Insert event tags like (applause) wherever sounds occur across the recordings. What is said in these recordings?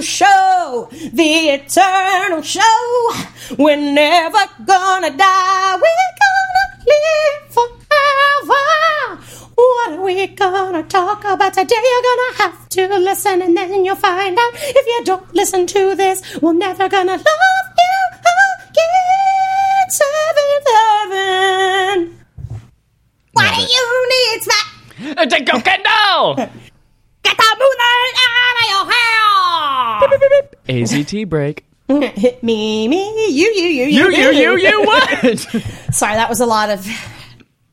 the show, the eternal show. We're never gonna die. We're gonna live forever. What are we gonna talk about today? You're gonna have to listen and then you'll find out. If you don't listen to this, we're never gonna love you again. Seven, seven. What do you need, Smack? A candle! (laughs) Get the moonlight out of your hair! AZT break. (laughs) Hit me, me, you, you, you, You, you, you, you, what? (laughs) Sorry, that was a lot of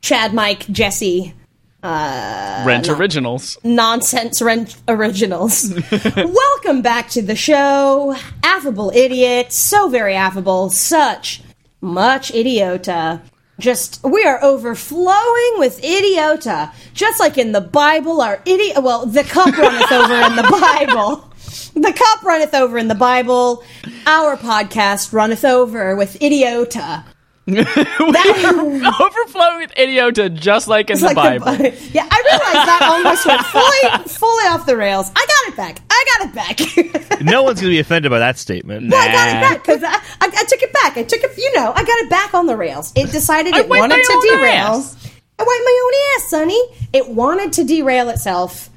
Chad, Mike, Jesse uh, Rent originals. nonsense rent originals. (laughs) Welcome back to the show. Affable idiot. So very affable. Such much idiota. Just, we are overflowing with idiota. Just like in the Bible, our idiot, well, the cup runneth over in the Bible. The cup runneth over in the Bible. Our podcast runneth over with idiota. (laughs) That- (laughs) Overflowing with idiota, just like in the like Bible. The, yeah, I realized that (laughs) almost went fully, fully off the rails. I got it back. I got it back. No one's going to be offended by that statement. I got it back because I, I, I took it back. I took it. You know, I got it back on the rails. It decided it wanted to derail. ass. I wiped my own ass, Sonny. It wanted to derail itself,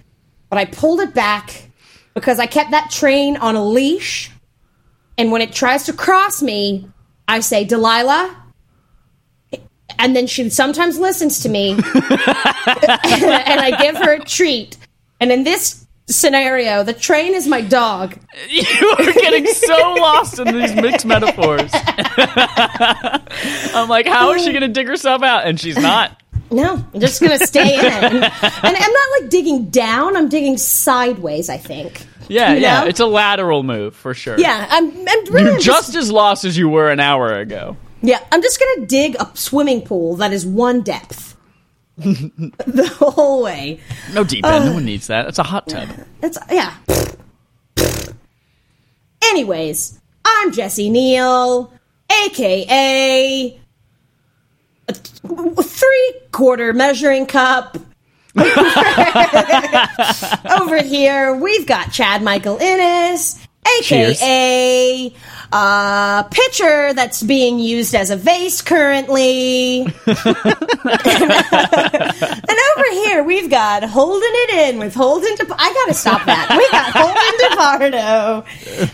but I pulled it back because I kept that train on a leash. And when it tries to cross me, I say, Delilah. And then she sometimes listens to me. (laughs) and I give her a treat. And in this scenario, the train is my dog. (laughs) You are getting so lost in these mixed metaphors. (laughs) I'm like, how is she going to dig herself out? And she's not. No, I'm just gonna stay in it. And, and I'm not like digging down, I'm digging sideways, I think. Yeah, You yeah. know? It's a lateral move for sure. Yeah, I'm, I'm really You're just, just as lost as you were an hour ago. yeah, I'm just gonna dig a swimming pool that is one depth. (laughs) the whole way. No deep end. no uh, one needs that. It's a hot tub. It's yeah. Anyways, I'm Jesse Neal, aka three quarter measuring cup. (laughs) Over here, we've got Chad Michael Innes, aka a uh, pitcher that's being used as a vase currently. (laughs) and over here, we've got holding it in with holding. De- I gotta stop that. We got holding (laughs) DePardo,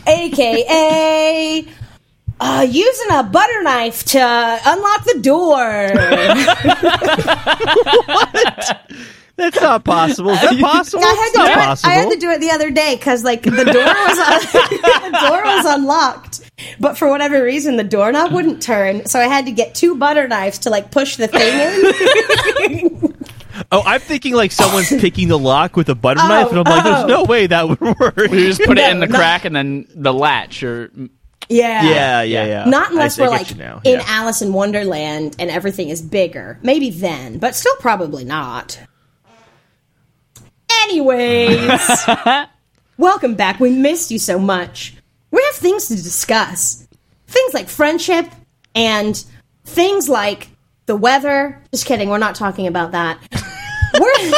aka uh, using a butter knife to unlock the door. What? (laughs) That's not possible. Is that possible? (laughs) I had to not do it. possible. I had to do it the other day because like the door was un- (laughs) the door was unlocked, but for whatever reason the doorknob wouldn't turn. So I had to get two butter knives to like push the thing in. oh, I'm thinking like someone's picking the lock with a butter knife, and I'm like, there's oh. no way that would work. You just put it in the no. crack and then the latch or yeah, Yeah, yeah, yeah. Not unless I we're get like you now. in Alice in Wonderland and everything is bigger. Maybe then, but still probably not. Anyways, (laughs) welcome back. We missed you so much. We have things to discuss. Things like friendship and things like the weather. Just kidding, we're not talking about that. We're,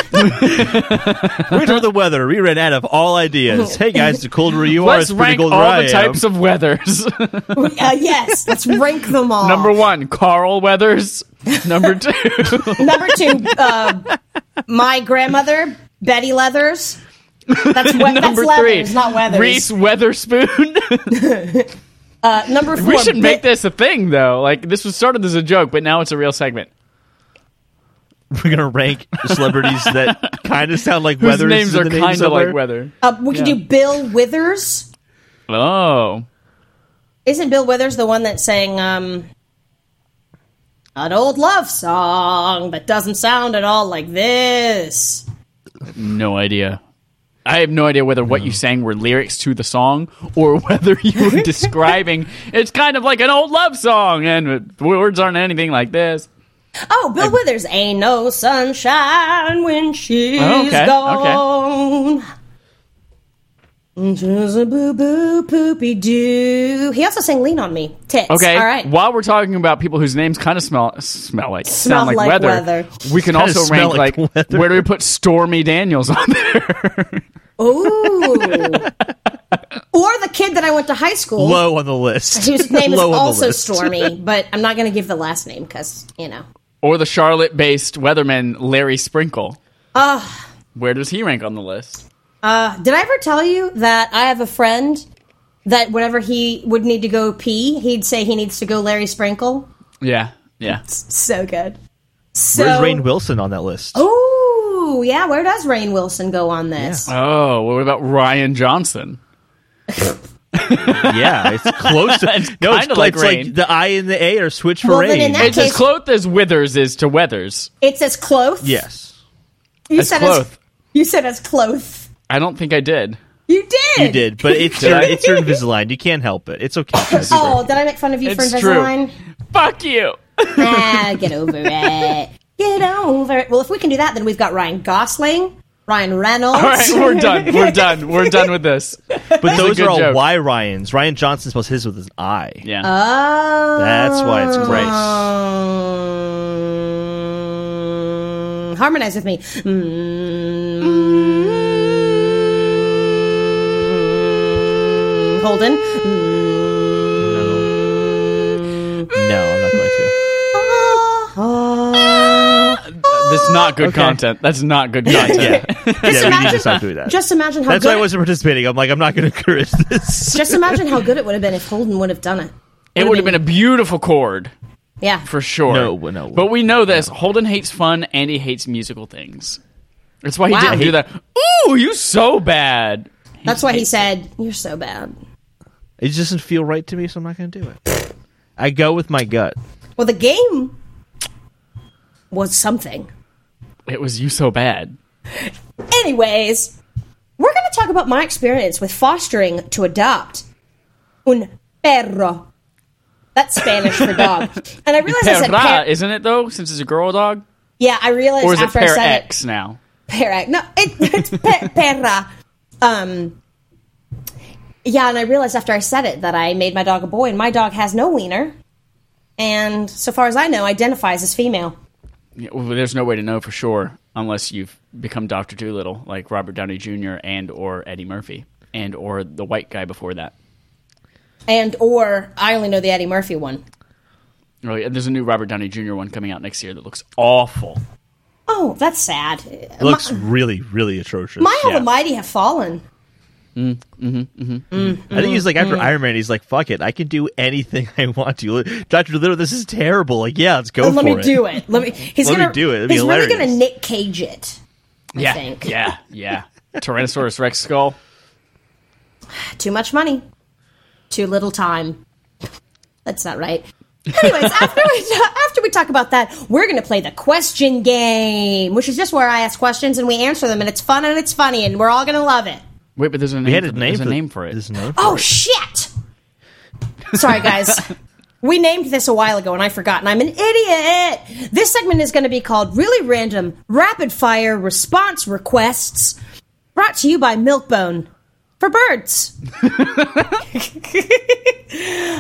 We're the weather. We ran out of all ideas. Hey guys, the colder you are, let's it's pretty rank cold all where I the types of weathers. uh, yes, let's rank them all. Number one, Carl Weathers. Number two, Number two, uh, my grandmother, Betty Leathers. That's, we- that's number leathers, three, not weathers. Reese Weatherspoon. Uh, number four, we should make Bi- this a thing though. Like this was started as a joke, but now it's a real segment. (laughs) We're gonna rank celebrities that kind of sound like (laughs) Whose weathers. names are name kind of like weather. Uh, we could Yeah. do Bill Withers. Oh, Isn't Bill Withers the one that sang um, an old love song that doesn't sound at all like this? no idea. I have no idea whether what you sang were lyrics to the song or (laughs) whether you were describing. It's kind of like an old love song, and the words aren't anything like this. Oh, Bill Withers ain't no sunshine when she's Oh, okay, gone. Just a boo boo poopy doo. He also sang "Lean on Me." Tits. Okay. All right. While we're talking about people whose names kind of smell smell like Smell sound like, like weather, weather. we can also rank like like, where do we put Stormy Daniels on there? Ooh. or the kid that I went to high school. Low on the list. Whose name is (laughs) Low on also. Stormy, but I'm not going to give the last name because you know. Or the Charlotte-based weatherman Larry Sprinkle. Uh, Where does he rank on the list? uh, did I ever tell you that I have a friend that whenever he would need to go pee, he'd say he needs to go Larry Sprinkle? Yeah, yeah. So good. So, Where's Rainn Wilson on that list? Oh, yeah. Where does Rainn Wilson go on this? Oh, what about Rian Johnson? (laughs) Yeah, it's close to. (laughs) It's no, it's, kinda like it's Rain. the I and the A are switched for Well, rain. It's case- as close as Withers is to Weathers. It says Cloth. yes, you As said Cloth. as you said as Cloth. I don't think I did. You did. you did, but it's Did your, I? it's your Invisalign. You can't help it. It's okay. guys. (laughs) Oh, did I make fun of you It's for true. Invisalign? Fuck you. ah, get over it. (laughs) Get over it. Well, if we can do that, then we've got Ryan Gosling, Ryan Reynolds. All right, we're done. We're (laughs) done. We're done with this. but those are all joke. Y Ryans. Rian Johnson spells his with an I. Yeah. Oh. That's why it's great. Um, harmonize with me. Mm. Holden. No, this is not good Okay. content. That's not good content. Yeah, (laughs) Just yeah, we need imagine, to stop doing that. just imagine how That's good. why I wasn't participating. I'm like, I'm not going to encourage this. just imagine how good it would have been if Holden would have done it. It would have been a beautiful chord Yeah. for sure. No, no. But we know this. Holden hates fun and he hates musical things. That's why he Wow. didn't do that. Ooh, you so bad. That's why he said, "You're so bad." it just doesn't feel right to me, so I'm not going to do it. I go with my gut. Well, the game was something. It was you so bad. Anyways, we're going to talk about my experience with fostering to adopt un perro. That's Spanish for dog. (laughs) And I realized I said Perra, per- isn't it though? Since it's a girl dog, Yeah, I realized or is it after I said X now? it. Per No, it, (laughs) it's pe- perra. Um, yeah, and I realized after I said it that I made my dog a boy, and my dog has no wiener. And so far as I know, identifies as female. Yeah, well, there's no way to know for sure unless you've become Doctor Dolittle, like Robert Downey Jr. and or Eddie Murphy, and or the white guy before that. And or I only know the Eddie Murphy one. Oh, yeah, there's a new Robert Downey Jr. one coming out next year that looks awful. Oh, that's sad. It looks really, really atrocious. My how Yeah. the mighty have fallen. Mm, mm-hmm, mm-hmm, mm-hmm. Mm, I think he's like after mm. Iron Man, he's like, "Fuck it, I can do anything (laughs) I want to." Doctor Little, this is terrible. Like, yeah, let's go Let for me it. do it. Let me. He's Let gonna do it. It'd he's really gonna Nick Cage it. I yeah, think. yeah, (laughs) yeah. Tyrannosaurus Rex skull. Too much money, too little time. That's not right. Anyways, (laughs) after we after we talk about that, we're gonna play the question game, which is just where I ask questions and we answer them, and it's fun and it's funny, and we're all gonna love it. Wait, but there's a name. We had for, a name there's for a name for it. There's a name for Oh it. shit! Sorry, guys. (laughs) We named this a while ago and I forgot, and I'm an idiot. This segment is going to be called Really Random Rapid Fire Response Requests, brought to you by Milk-Bone for birds. (laughs)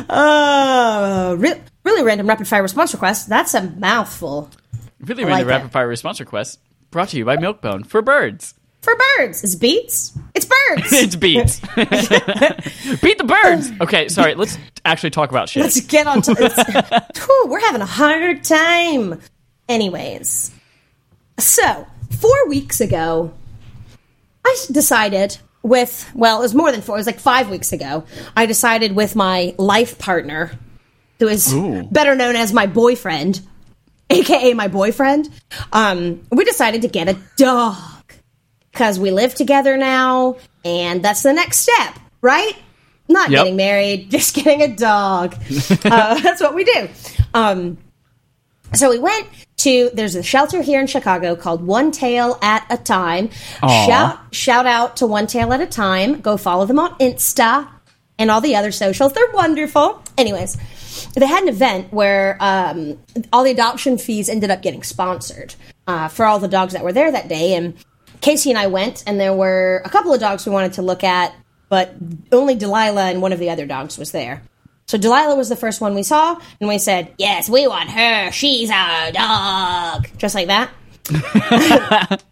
uh, re- really Random Rapid Fire Response Requests. That's a mouthful. Really I random like rapid it. fire response request brought to you by Milk-Bone for birds. For birds. It's beats. It's birds. (laughs) it's beats. (laughs) Beat the birds. Okay, sorry. Let's actually talk about shit. Let's get on to this. (laughs) Whew, we're having a hard time. Anyways, so four weeks ago, I decided with, well, it was more than four, it was like five weeks ago, I decided with my life partner, who is Ooh. better known as my boyfriend, aka my boyfriend, um, we decided to get a dog. Because we live together now, and that's the next step, right? Not Yep. getting married, (laughs) just getting a dog. (laughs) uh, (laughs) that's what we do. Um, so we went to there's a shelter here in Chicago called One Tail at a Time. Aw. Shout shout out to One Tail at a Time. Go follow them on Insta and all the other socials. They're wonderful. Anyways, they had an event where um, all the adoption fees ended up getting sponsored uh, for all the dogs that were there that day. And Casey and I went, and there were a couple of dogs we wanted to look at, but only Delilah and one of the other dogs was there. So Delilah was the first one we saw, and we said, "Yes, we want her. She's our dog," just like that. (laughs)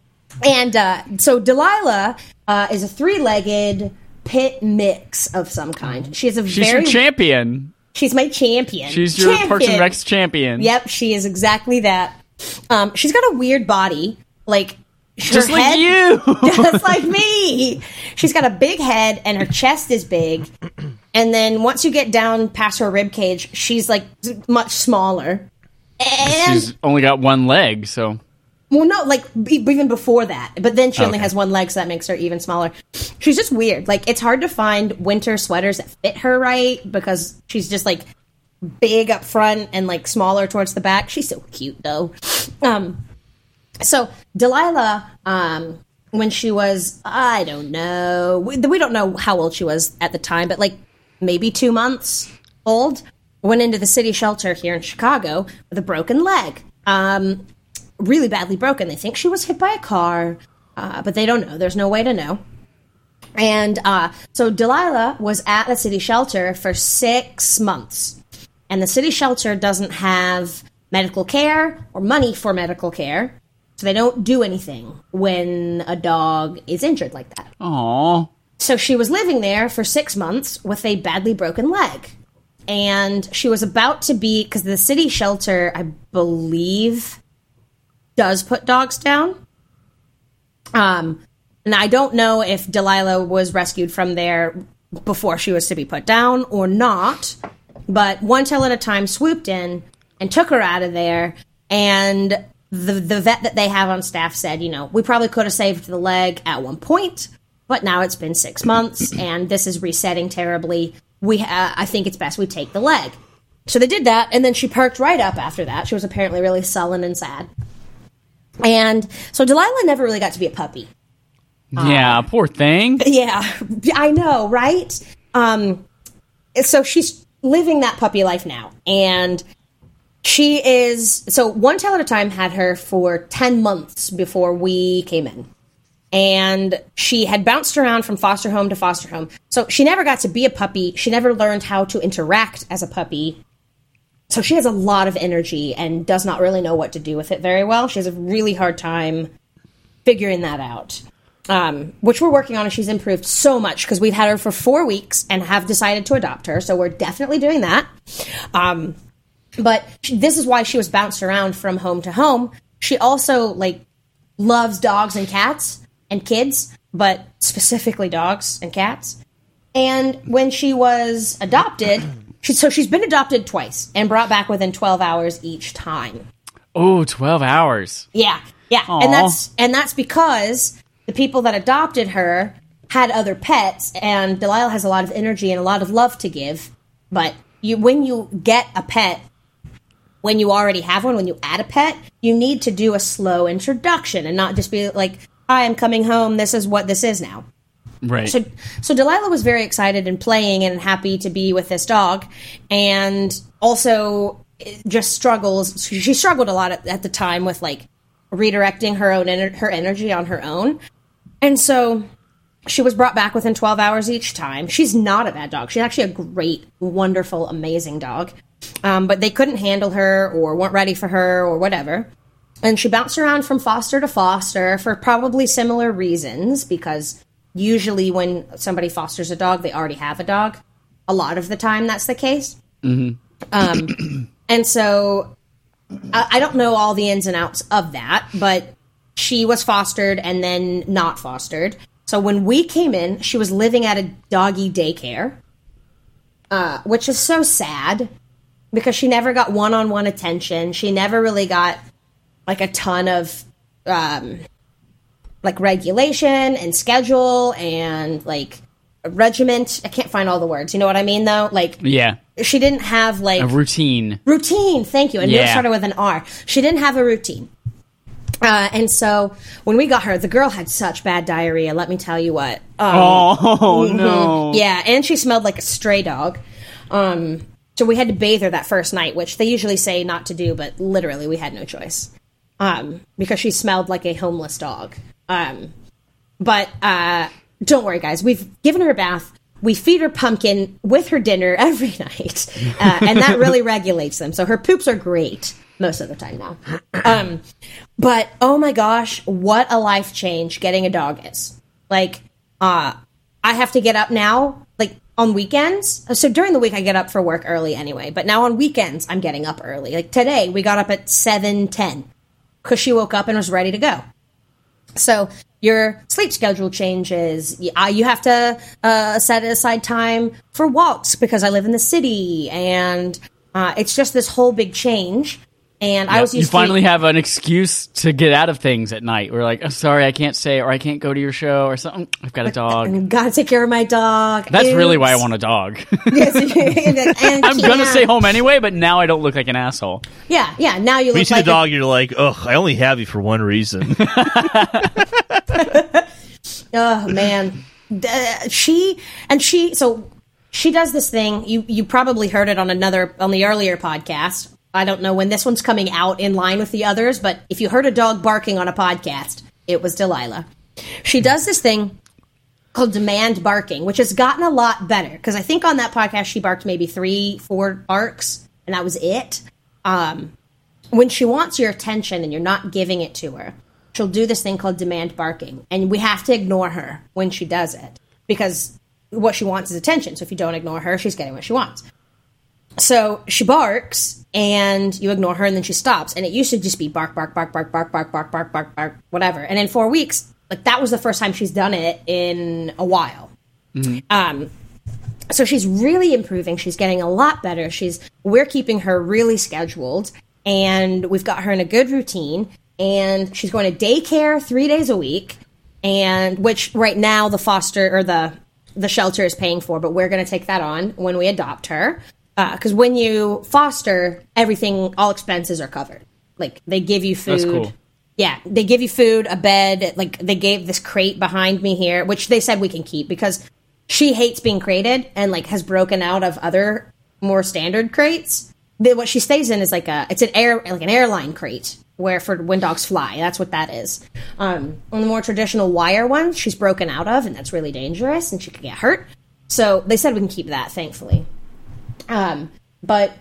and uh, so Delilah uh, is a three-legged pit mix of some kind. She is a She's very your champion. she's my champion. She's your Parks and Champion. Recs champion. Yep, she is exactly that. Um, she's got a weird body, like Just like head- you. (laughs) just like me. She's got a big head and her chest is big. And then once you get down past her rib cage, she's like much smaller. And She's only got one leg, so well, no, like be- even before that. But then she only has one leg, so that makes her even smaller. She's just weird. Like it's hard to find winter sweaters that fit her right because she's just like big up front and like smaller towards the back. She's so cute though. Um, so Delilah, um, when she was, I don't know, we, we don't know how old she was at the time, but like maybe two months old, went into the city shelter here in Chicago with a broken leg. Um, really badly broken. They think she was hit by a car, uh, but they don't know. There's no way to know. And uh, so Delilah was at the city shelter for six months. And the city shelter doesn't have medical care or money for medical care. So they don't do anything when a dog is injured like that. Aw. So she was living there for six months with a badly broken leg. And she was about to be, because the city shelter, I believe, does put dogs down. Um, and I don't know if Delilah was rescued from there before she was to be put down or not. But one tail at a time swooped in and took her out of there. And the the vet that they have on staff said, you know, we probably could have saved the leg at one point, but now it's been six months (clears throat) and this is resetting terribly. We, uh, I think it's best we take the leg. So they did that, and then she perked right up after that. She was apparently really sullen and sad. And so Delilah never really got to be a puppy. Yeah, poor thing. (laughs) Yeah, (laughs) I know, right? Um, so she's living that puppy life now, and she is so one tail at a time had her for 10 months before we came in. And she had bounced around from foster home to foster home. So she never got to be a puppy. She never learned how to interact as a puppy. So she has a lot of energy and does not really know what to do with it very well. She has a really hard time figuring that out. Um, which we're working on and she's improved so much because we've had her for four weeks and have decided to adopt her. So we're definitely doing that. Um, but she, this is why she was bounced around from home to home she also like loves dogs and cats and kids but specifically dogs and cats and when she was adopted (clears throat) she, so she's been adopted twice and brought back within 12 hours each time Oh, 12 hours. yeah, yeah, Aw. and that's and that's because the people that adopted her had other pets, and Delilah has a lot of energy and a lot of love to give. But you, when you get a pet, when you already have one, when you add a pet, you need to do a slow introduction and not just be like, "Hi, I'm coming home. This is what this is now." Right. So, so Delilah was very excited and playing and happy to be with this dog, and also just struggles. She she struggled a lot at, at the time with like redirecting her own ener- her energy on her own, and so she was brought back within 12 hours each time. She's not a bad dog. She's actually a great, wonderful, amazing dog. Um, but they couldn't handle her or weren't ready for her or whatever. And she bounced around from foster to foster for probably similar reasons because usually when somebody fosters a dog, they already have a dog. A lot of the time, that's the case. Um, (clears throat) and so I, I don't know all the ins and outs of that, but she was fostered and then not fostered. So when we came in, she was living at a doggy daycare, uh, which is so sad because she never got one on one attention. She never really got like a ton of um, like regulation and schedule and like regiment. I can't find all the words. You know what I mean, though? Like yeah. she didn't have like A routine. routine. Thank you. And knew it started with an R. She didn't have a routine. Uh, and so when we got her, the girl had such bad diarrhea. Let me tell you what. Um, Oh, (laughs) no. (laughs) yeah, and she smelled like a stray dog. Um, so we had to bathe her that first night, which they usually say not to do, but literally we had no choice um, because she smelled like a homeless dog. Um, but uh, don't worry, guys. We've given her a bath. We feed her pumpkin with her dinner (laughs) every night, uh, and that really regulates them. So her poops are great most of the time now. Um, but oh my gosh, what a life change getting a dog is! Like, uh, I have to get up now, like on weekends. So during the week, I get up for work early anyway. But now on weekends, I'm getting up early. Like today, we got up at seven ten because she woke up and was ready to go. So your sleep schedule changes. You, uh, have to uh, set aside time for walks because I live in the city, and uh, it's just this whole big change. And I was you finally to, have an excuse to get out of things at night. We're like, oh, sorry, I can't say, or I can't go to your show, or something. I've got a dog. I've gotta take care of my dog. That's really why I want a dog. (laughs) Yes, (laughs) and I'm gonna stay home anyway, but now I don't look like an asshole. Yeah, yeah. Now you When you look see like the a- dog, you're like, ugh, I only have you for one reason. (laughs) Oh man, D- she and she. So she does this thing. You you probably heard it on another on the earlier podcast. I don't know when this one's coming out in line with the others, but if you heard a dog barking on a podcast, it was Delilah. She does this thing called demand barking, which has gotten a lot better because I think on that podcast she barked maybe three, four barks, and that was it. Um, when she wants your attention and you're not giving it to her, she'll do this thing called demand barking, and we have to ignore her when she does it because what she wants is attention. So if you don't ignore her, she's getting what she wants. So she barks, and you ignore her, and then she stops. And it used to just be bark, bark, bark, bark, bark, bark, bark, bark, bark, bark, whatever. And in four weeks, like that was the first time she's done it in a while. Um, so she's really improving. She's getting a lot better. She's we're keeping her really scheduled, and we've got her in a good routine. And she's going to daycare three days a week, and which right now the foster or the the shelter is paying for, but we're going to take that on when we adopt her. Because when you foster, everything, all expenses are covered. Like they give you food. That's cool. Yeah, they give you food, a bed. Like they gave this crate behind me here, which they said we can keep because she hates being crated and like has broken out of other more standard crates. The, what she stays in is like a it's an air like an airline crate where for when dogs fly. That's what that is. Um, on the more traditional wire one, she's broken out of, and that's really dangerous, and she could get hurt. So they said we can keep that, thankfully. Um, but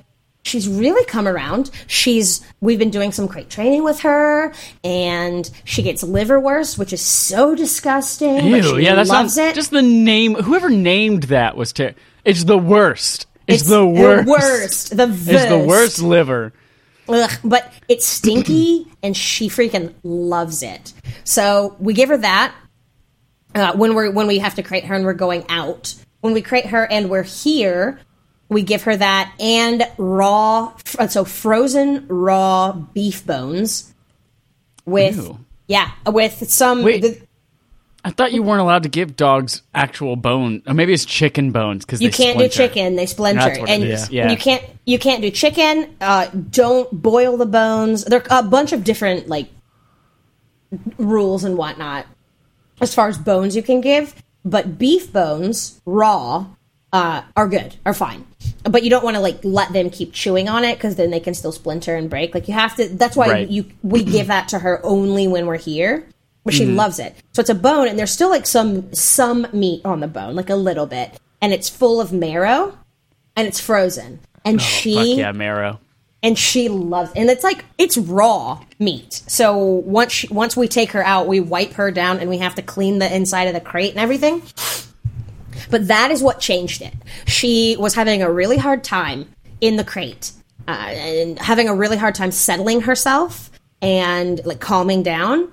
she's really come around. She's we've been doing some crate training with her, and she gets liverwurst, which is so disgusting. Ew, she yeah, that loves sounds it. just the name. Whoever named that was ter- It's the worst. It's, It's the worst. worst. The worst. It's the worst liver. Ugh, but it's stinky, (clears throat) and she freaking loves it. So we give her that uh, when we're when we have to crate her and we're going out. When we crate her and we're here, we give her that and raw, so frozen raw beef bones with Ew. yeah with some. Wait. the- I thought you weren't allowed to give dogs actual bone. Or maybe it's chicken bones because you can't do chicken; they splinter, and yeah. you can't you can't do chicken. Uh, don't boil the bones. There are a bunch of different like rules and whatnot as far as bones you can give, but beef bones raw uh, are good, are fine. But you don't want to like let them keep chewing on it because then they can still splinter and break. Like you have to. That's why Right. you we give that to her only when we're here. But she Mm-hmm. loves it. So it's a bone, and there's still like some some meat on the bone, like a little bit, and it's full of marrow, and it's frozen. And Oh, she yeah, marrow. and she loves and it's like it's raw meat so once she, once we take her out we wipe her down and we have to clean the inside of the crate and everything but that is what changed it she was having a really hard time in the crate uh, and having a really hard time settling herself and like calming down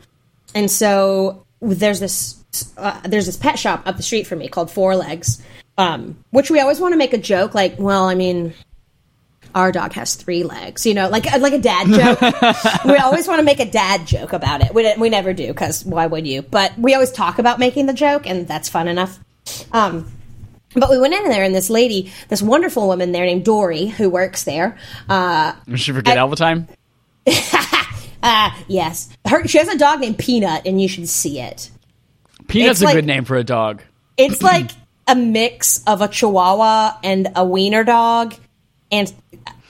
and so there's this uh, there's this pet shop up the street from me called four legs um, which we always want to make a joke like well i mean our dog has three legs, you know, like like a dad joke. (laughs) we always want to make a dad joke about it. We, we never do because why would you? But we always talk about making the joke, and that's fun enough. Um, but we went in there, and this lady, this wonderful woman there named Dory, who works there. Uh, Did she forget all the time? (laughs) uh, yes, her she has a dog named Peanut, and you should see it. Peanut's It's a like- good name for a dog. It's (clears throat) like a mix of a Chihuahua and a Wiener dog, and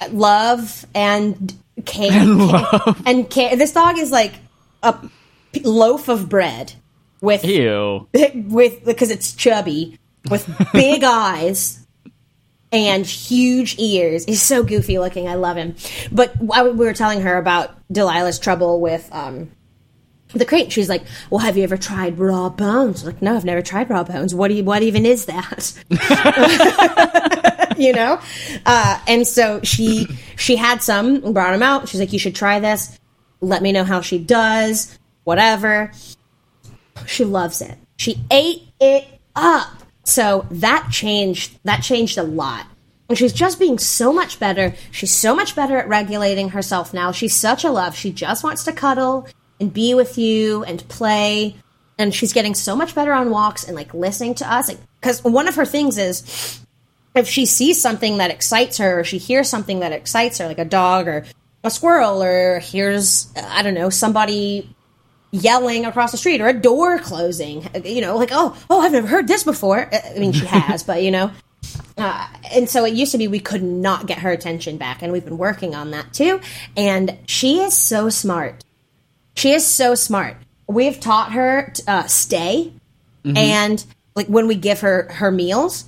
uh, love and (laughs) care. And, care. This dog is like a loaf of bread with Ew. (laughs) with because it's chubby with big (laughs) eyes and huge ears. He's so goofy looking. I love him. But I, we were telling her about Delilah's trouble with um the crate. She's like, "Well, have you ever tried raw bones?" I'm like, no, I've never tried raw bones. What do you, what even is that? (laughs) you know. Uh, and so she she had some, and brought them out. She's like, "You should try this. Let me know how she does. Whatever." She loves it. She ate it up. So that changed. That changed a lot. And she's just being so much better. She's so much better at regulating herself now. She's such a love. She just wants to cuddle and be with you and play. And she's getting so much better on walks and like listening to us. Because one of her things is if she sees something that excites her, or she hears something that excites her, like a dog or a squirrel, or hears, I don't know, somebody yelling across the street or a door closing, you know, like, oh, oh, I've never heard this before. I mean, she (laughs) has, but you know. Uh, and so it used to be we could not get her attention back, and we've been working on that too. And she is so smart. She is so smart. We've taught her to, uh, stay, and like when we give her her meals,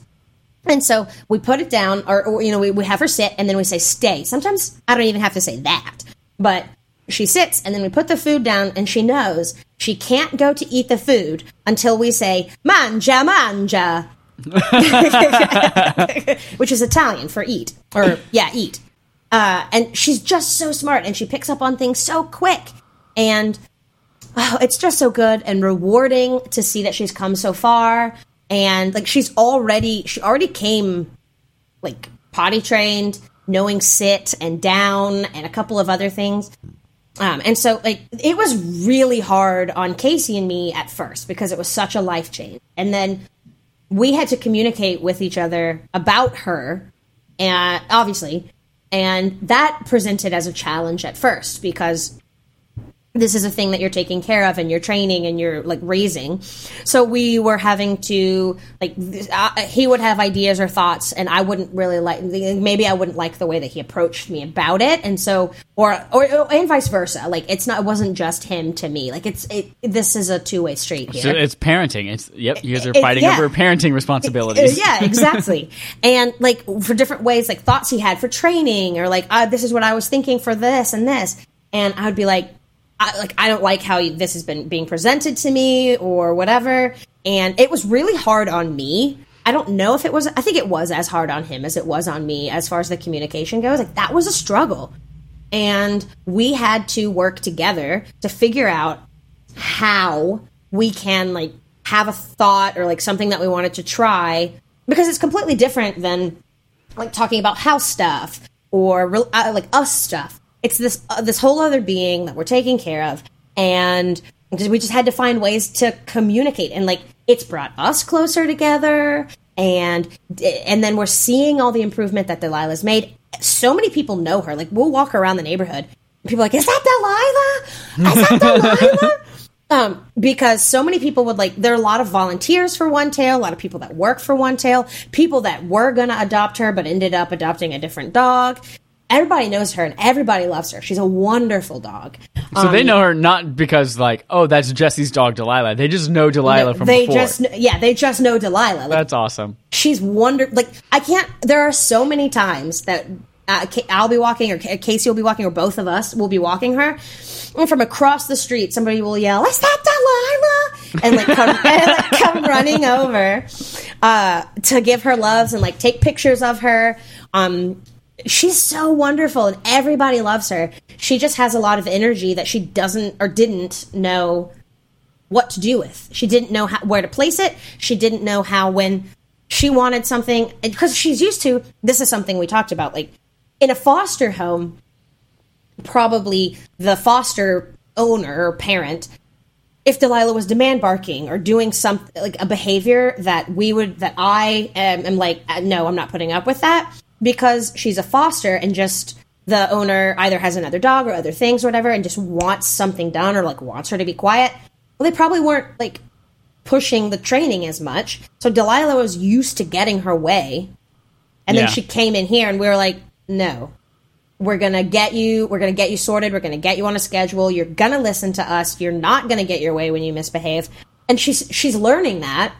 and so we put it down, or, or you know, we, we have her sit, and then we say stay. Sometimes I don't even have to say that, but she sits, and then we put the food down, and she knows she can't go to eat the food until we say manja manja, (laughs) which is Italian for eat, or yeah, eat. Uh, and she's just so smart, and she picks up on things so quick, and oh, it's just so good and rewarding to see that she's come so far. And like she's already she already came like potty trained knowing sit and down and a couple of other things um, and so like it was really hard on casey and me at first because it was such a life change and then we had to communicate with each other about her and obviously. And that presented as a challenge at first because this is a thing that you're taking care of and you're training and you're like raising so we were having to like uh, he would have ideas or thoughts and i wouldn't really like maybe i wouldn't like the way that he approached me about it and so or or and vice versa like it's not it wasn't just him to me like it's it this is a two-way street here So it's parenting. It's yep. You guys are It- fighting yeah. over parenting responsibilities. (laughs) yeah, exactly. and like for different ways, like thoughts he had for training, or like uh, this is what I was thinking for this and this, and I would be like, I, like I don't like how this has been being presented to me or whatever, and it was really hard on me. I don't know if it was. I think it was as hard on him as it was on me as far as the communication goes. Like that was a struggle, and we had to work together to figure out how we can like have a thought or like something that we wanted to try because it's completely different than like talking about house stuff or uh, like us stuff. It's this uh, this whole other being that we're taking care of, and we just had to find ways to communicate. And like it's brought us closer together, and and then we're seeing all the improvement that Delilah's made. So many people know her. Like we'll walk around the neighborhood, and people are like, "Is that Delilah? Is that Delilah?" (laughs) Um, because so many people would like, there are a lot of volunteers for One Tail, a lot of people that work for One Tail, people that were gonna adopt her but ended up adopting a different dog. Everybody knows her and everybody loves her. She's a wonderful dog. So Um, they know her not because like, oh, that's Jesse's dog Delilah. They just know Delilah from they before. just, yeah, they just know Delilah. Like, that's awesome. she's wonder like I can't. There are so many times that uh, I'll be walking or Casey will be walking or both of us will be walking her, and from across the street somebody will yell, "Is that Delilah?" and like come, (laughs) and, like, come running over uh, to give her loves and like take pictures of her. Um, she's so wonderful and everybody loves her. She just has a lot of energy that she doesn't or didn't know what to do with. She didn't know how, where to place it. She didn't know how when she wanted something because she's used to. This is something we talked about. Like in a foster home, probably the foster owner or parent, if Delilah was demand barking or doing something like a behavior that we would that I am, am like, uh, no, I'm not putting up with that because she's a foster and just the owner either has another dog or other things or whatever and just wants something done or like wants her to be quiet. Well, they probably weren't like pushing the training as much. So Delilah was used to getting her way. And Yeah. then she came in here and we were like, no, we're going to get you, we're going to get you sorted. We're going to get you on a schedule. You're going to listen to us. You're not going to get your way when you misbehave. And she's, she's learning that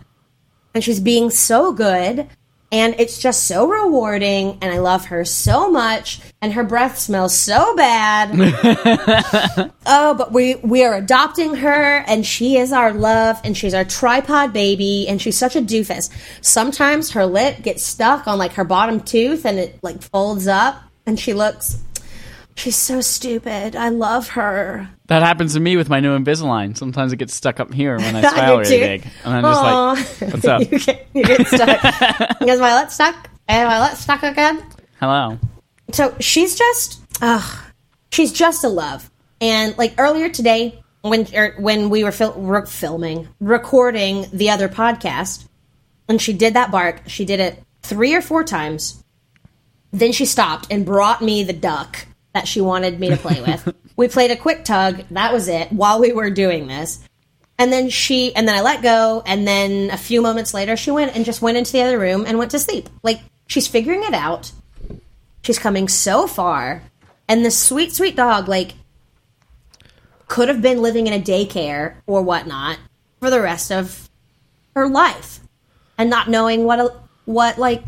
and she's being so good. And it's just so rewarding, and I love her so much, and her breath smells so bad. (laughs) oh, but we we are adopting her, and she is our love, and she's our tripod baby, and she's such a doofus. Sometimes her lip gets stuck on like her bottom tooth, and it like folds up, and she looks. She's so stupid. I love her. That happens to me with my new Invisalign. Sometimes it gets stuck up here when I (laughs) I smile really big. And I'm just like, what's (laughs) up? you, get, you get stuck. (laughs) Is my lip stuck? Is my lip stuck again? Hello. So she's just, ugh, she's just a love. And like earlier today, when er, when we were fil- re- filming, recording the other podcast, and she did that bark, she did it three or four times. Then she stopped and brought me the duck that she wanted me to play with. (laughs) we played a quick tug. That was it while we were doing this. And then she, and then I let go. And then a few moments later, she went and just went into the other room and went to sleep. Like she's figuring it out. She's coming so far. And this sweet, sweet dog, like, could have been living in a daycare or whatnot for the rest of her life and not knowing what a, what, like,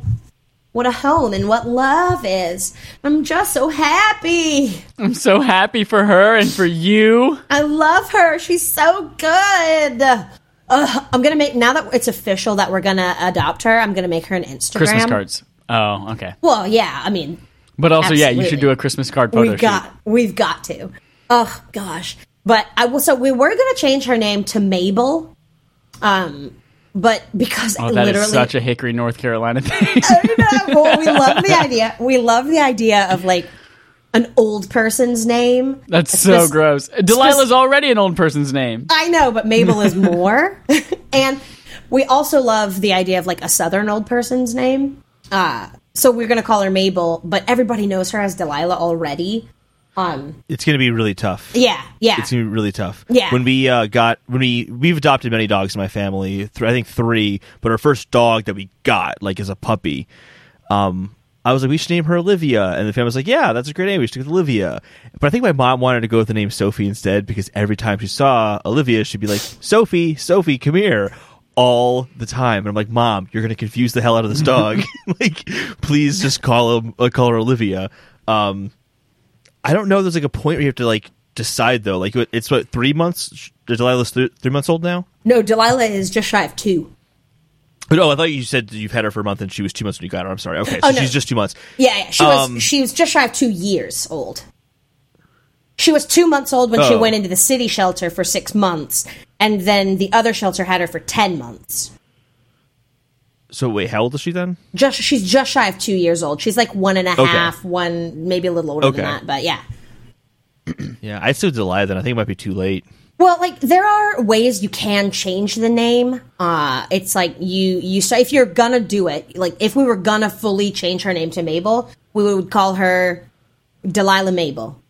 what a home and what love is. I'm just so happy. I'm so happy for her and for you. I love her. She's so good. Ugh, I'm gonna make now that it's official that we're gonna adopt her. I'm gonna make her an Instagram. Christmas cards. Oh, okay. Well, yeah. I mean, But also, yeah, you should do a Christmas card photo we've got we've got to. Oh gosh. But I will. So we were gonna change her name to Mabel. Um, but because. Oh, that literally, is such a Hickory, North Carolina thing. (laughs) I know. Well, we love the idea. We love the idea of like an old person's name. That's so This- gross. Delilah's already an old person's name. I know, but Mabel is (laughs) more. (laughs) and we also love the idea of like a southern old person's name. Uh, so we're going to call her Mabel, but everybody knows her as Delilah already. Um, It's going to be really tough. yeah, yeah. It's gonna be really tough. Yeah. When we uh, got when we we've adopted many dogs in my family. Th- I think three, but our first dog that we got like as a puppy, um, I was like, we should name her Olivia, and the family was like, yeah, that's a great name. We should go with Olivia. But I think my mom wanted to go with the name Sophie instead because every time she saw Olivia, she'd be like, Sophie, Sophie, come here. All the time, and I'm like, Mom, you're gonna confuse the hell out of this dog. (laughs) like, please just call him, uh, call her Olivia. Um, I don't know. There's like a point where you have to like decide though. Like it's what three months. Delilah's th- three months old now. no, Delilah is just shy of two. But oh, I thought you said you've had her for a month and she was two months when you got her. I'm sorry. Okay, so Oh, no. she's just two months. Yeah, yeah. She was Um, she was just shy of two years old. She was two months old when she Oh. went into the city shelter for six months, and then the other shelter had her for ten months. So wait, how old is she then? Just she's just shy of two years old. She's like one and a half, Okay. one maybe a little older Okay. than that, but yeah. (clears throat) Yeah, I still Delilah. Then I think it might be too late. Well, like there are ways you can change the name. Uh it's like you you so if you're gonna do it, like if we were gonna fully change her name to Mabel, we would call her Delilah Mabel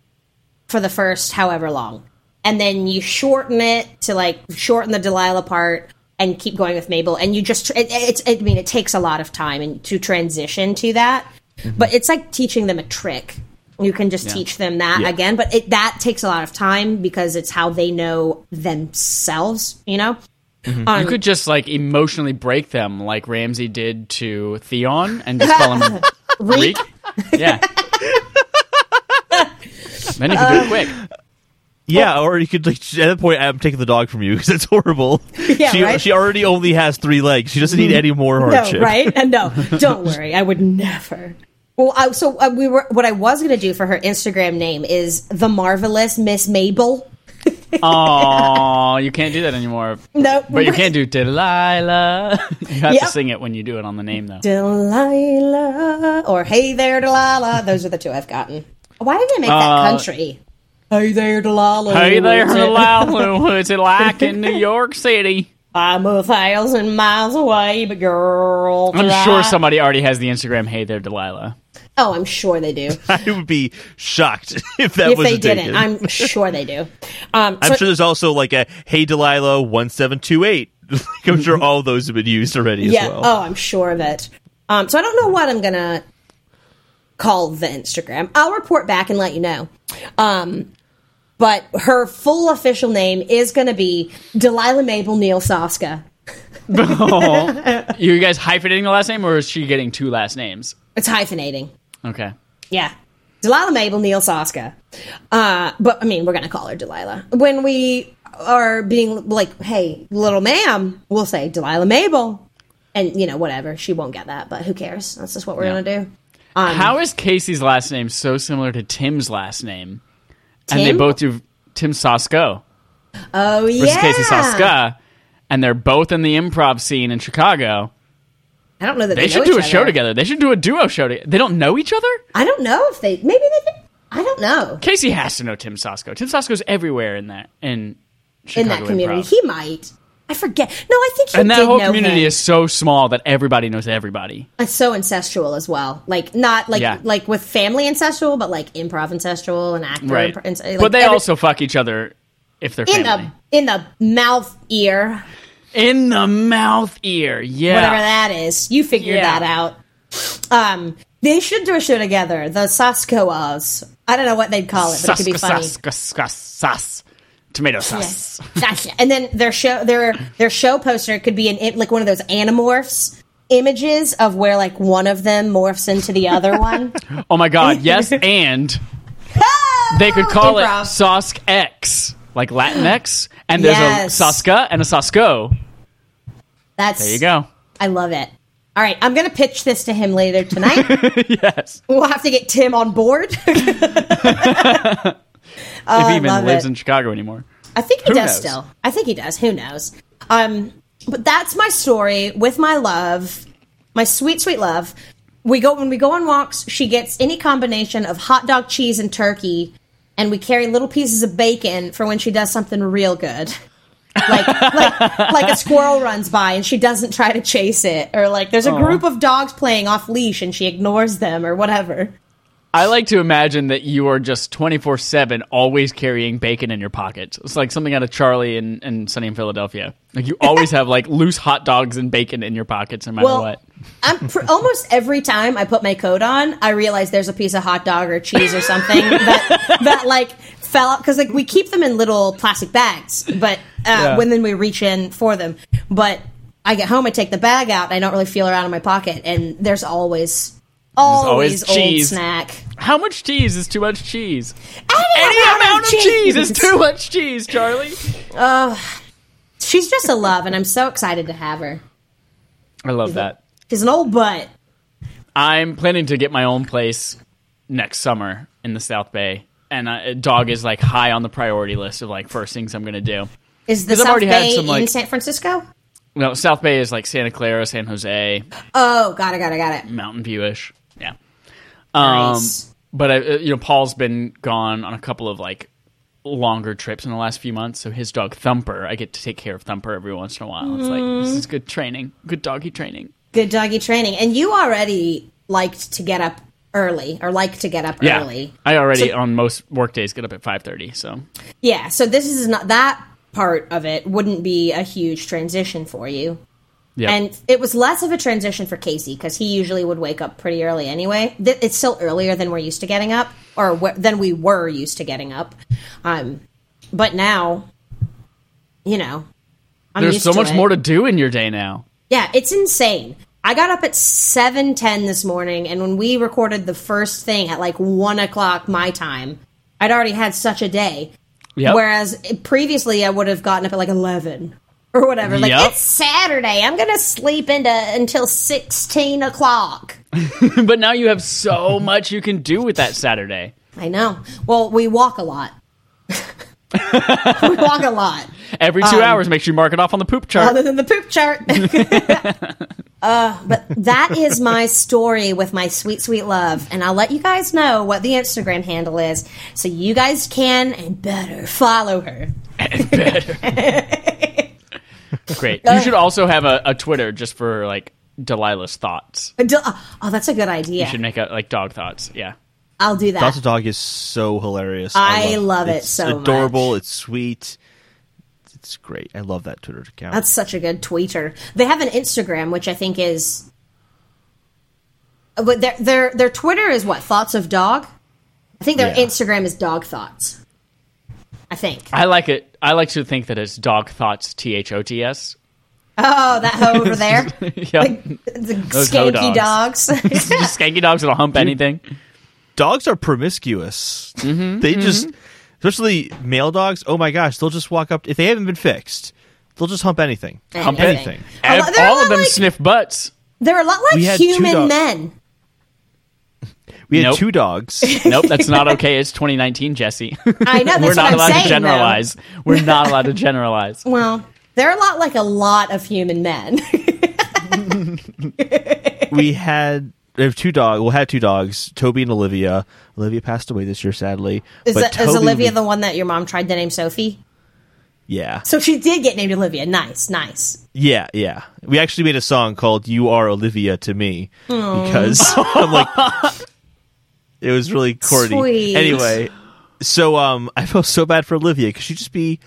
for the first however long. And then you shorten it to like shorten the Delilah part and keep going with Mabel and you just it, it's I mean it takes a lot of time and to transition to that. Mm-hmm. But it's like teaching them a trick. You can just teach them that Yeah. again, but it that takes a lot of time because it's how they know themselves, you know? Mm-hmm. Um, You could just like emotionally break them like Ramsay did to Theon and just call him (laughs) Reek. Yeah. (laughs) then you could do it quick. Uh, Yeah, or you could like at that point, I'm taking the dog from you because it's horrible. (laughs) Yeah, she right? she already only has three legs. She doesn't need any more hardship. No, right? And no, (laughs) don't worry. I would never. Well, I, so uh, we were. What I was going to do for her Instagram name is the marvelous Miss Mabel. (laughs) Oh, you can't do that anymore. No, But you can't do Delilah. You have Yep. to sing it when you do it on the name, though. Delilah or Hey there, Delilah. Those are the two I've gotten. Why did they make that Uh, country? Hey there, Delilah. Hey there, Delilah. What's it (laughs) like in New York City? I'm a thousand miles away, but girl, I'm Delilah- sure somebody already has the Instagram. Hey there, Delilah. Oh, I'm sure they do. (laughs) I would be shocked (laughs) if that if was they didn't, I'm sure they do. Um, I'm so- sure there's also like a Hey Delilah one seven two eight. I'm sure all those have been used already yeah. as well. Oh, I'm sure of it. Um, so I don't know what I'm gonna call the Instagram. I'll report back and let you know. Um, but her full official name is gonna be Delilah Mabel Neil Soska. (laughs) you guys hyphenating the last name, or is she getting two last names? It's hyphenating. Okay. Yeah. Delilah Mabel, Neil Saska. Uh, but I mean, we're going to call her Delilah. When we are being like, hey, little ma'am, we'll say Delilah Mabel. And, you know, whatever. She won't get that, but who cares? That's just what we're Yeah. going to do. Um, How is Casey's last name so similar to Tim's last name? And they both do Tim Sasko oh, versus yeah. Casey Saska, and they're both in the improv scene in Chicago. I don't know that they, They should do a each show other. together. They should do a duo show together. They don't know each other? I don't know if they, maybe they did. I don't know. Casey has to know Tim Sasko. Tim Sasko's everywhere in that in Chicago In that community. improv. He might. I forget. No, I think he and that whole community him. is so small that everybody knows everybody. It's so ancestral as well. Like not like Yeah. like with family ancestral, but like improv ancestral and actor. Right. impro- and- like but they every- also fuck each other if they're in family. the in the mouth ear, In the mouth ear. Yeah. whatever that is. You figured Yeah. that out. Um, they should do a show together. The Saskoas. I don't know what they'd call it, but it could be funny. sus- sus. Tomato sauce. Gotcha. And then their show their their show poster could be an like one of those anamorphs images of where like one of them morphs into the other (laughs) one. Oh my god, yes, and (laughs) they could call Improv. it Sosk X, like Latin X, and there's Yes. a Saska and a Sasko. That's There you go. I love it. All right, I'm going to pitch this to him later tonight. (laughs) yes. we'll have to get Tim on board. (laughs) if I he even lives it. in Chicago anymore. I think he Who does knows? still. I think he does. Who knows? Um, but that's my story with my love, my sweet, sweet love. We go when we go on walks. She gets any combination of hot dog, cheese, and turkey, and we carry little pieces of bacon for when she does something real good. (laughs) like, like like a squirrel runs by and she doesn't try to chase it, or like there's a group of dogs playing off leash and she ignores them, or whatever. I like to imagine that you are just 24 7 always carrying bacon in your pocket. It's like something out of Charlie and, and Sunny in Philadelphia. Like you always have like loose hot dogs and bacon in your pockets no matter Well, what. I'm pr- almost every time I put my coat on, I realize there's a piece of hot dog or cheese or something (laughs) that that like fell out because like we keep them in little plastic bags, but uh, Yeah. when then we reach in for them. But I get home, I take the bag out, I don't really feel around in my pocket, and there's always. Always, always old cheese. snack. How much cheese is too much cheese? Any, Any amount of cheese is too much cheese, Charlie. She's just a love, and I'm so excited to have her. I love that. She's an old butt. I'm planning to get my own place next summer in the South Bay, and uh, dog is like high on the priority list of like first things I'm going to do. Is the South Bay some, in San Francisco? No, South Bay is like Santa Clara, San Jose, Oh, got it, got it, got it. Mountain View-ish. Um, Nice. but I, uh, you know, Paul's been gone on a couple of like longer trips in the last few months. So his dog Thumper, I get to take care of Thumper every once in a while. It's like this is good training, good doggy training. Good doggy training. And you already liked to get up early or like to get up Yeah, early. I already So- on most work days get up at five thirty. So Yeah, so this is not that part of it wouldn't be a huge transition for you. Yeah, And it was less of a transition for Casey because he usually would wake up pretty early anyway. Th- It's still earlier than we're used to getting up, or wh- than we were used to getting up. Um, but now, you know, I'm there's so much it. more to do in your day now. Yeah, it's insane. I got up at seven ten this morning, and when we recorded the first thing at like one o'clock my time, I'd already had such a day. Yep. Whereas previously, I would have gotten up at like eleven or whatever. Like Yep. it's Saturday, I'm gonna sleep into until sixteen o'clock. (laughs) but now you have so much you can do with that Saturday. I know. Well, we walk a lot. (laughs) we walk a lot. Every Um, two hours, make sure you mark it off on the poop chart. other than the poop chart. (laughs) uh, but that is my story with my sweet, sweet love. And I'll let you guys know what the Instagram handle is so you guys can and better follow her. Great. Uh, you should also have a, a Twitter just for like Delilah's thoughts. Del- oh, oh, that's a good idea. You should make a like dog thoughts. Yeah. I'll do that. Dog's Dog is so hilarious. I love it it's so adorable. much. It's sweet. It's great. I love that Twitter account. That's such a good tweeter. They have an Instagram, which I think is. But their their their Twitter is what thoughts of dog. I think their Yeah. Instagram is dog thoughts. I think. I like it. I like to think that it's dog thoughts T H O T S. Oh, that hoe over (laughs) there. yep. The Those skanky dogs. dogs. (laughs) just skanky dogs that'll hump anything. Dogs are promiscuous. Mm-hmm, they just, especially male dogs. Oh my gosh, they'll just walk up if they haven't been fixed. They'll just hump anything. Hump anything. A lot- Ev- they're a All of them like- sniff butts. They're a lot like We had two human men. We had Nope. two dogs. (laughs) Nope, that's not okay. It's 2019, Jesse. (laughs) I know. That's We're what not I'm allowed saying, to generalize. We're not allowed to generalize. (laughs) Well, they're a lot like a lot of human men. we had we have two dogs. We'll had two dogs, Toby and Olivia. Olivia passed away this year, sadly. Is, but that, is Toby Olivia we- the one that your mom tried to name Sophie? Yeah, So she did get named Olivia. Nice, nice. yeah, yeah. We actually made a song called "You Are Olivia to Me" because I'm like, it was really corny. Sweet. Anyway, so um, I felt so bad for Olivia because she'd just be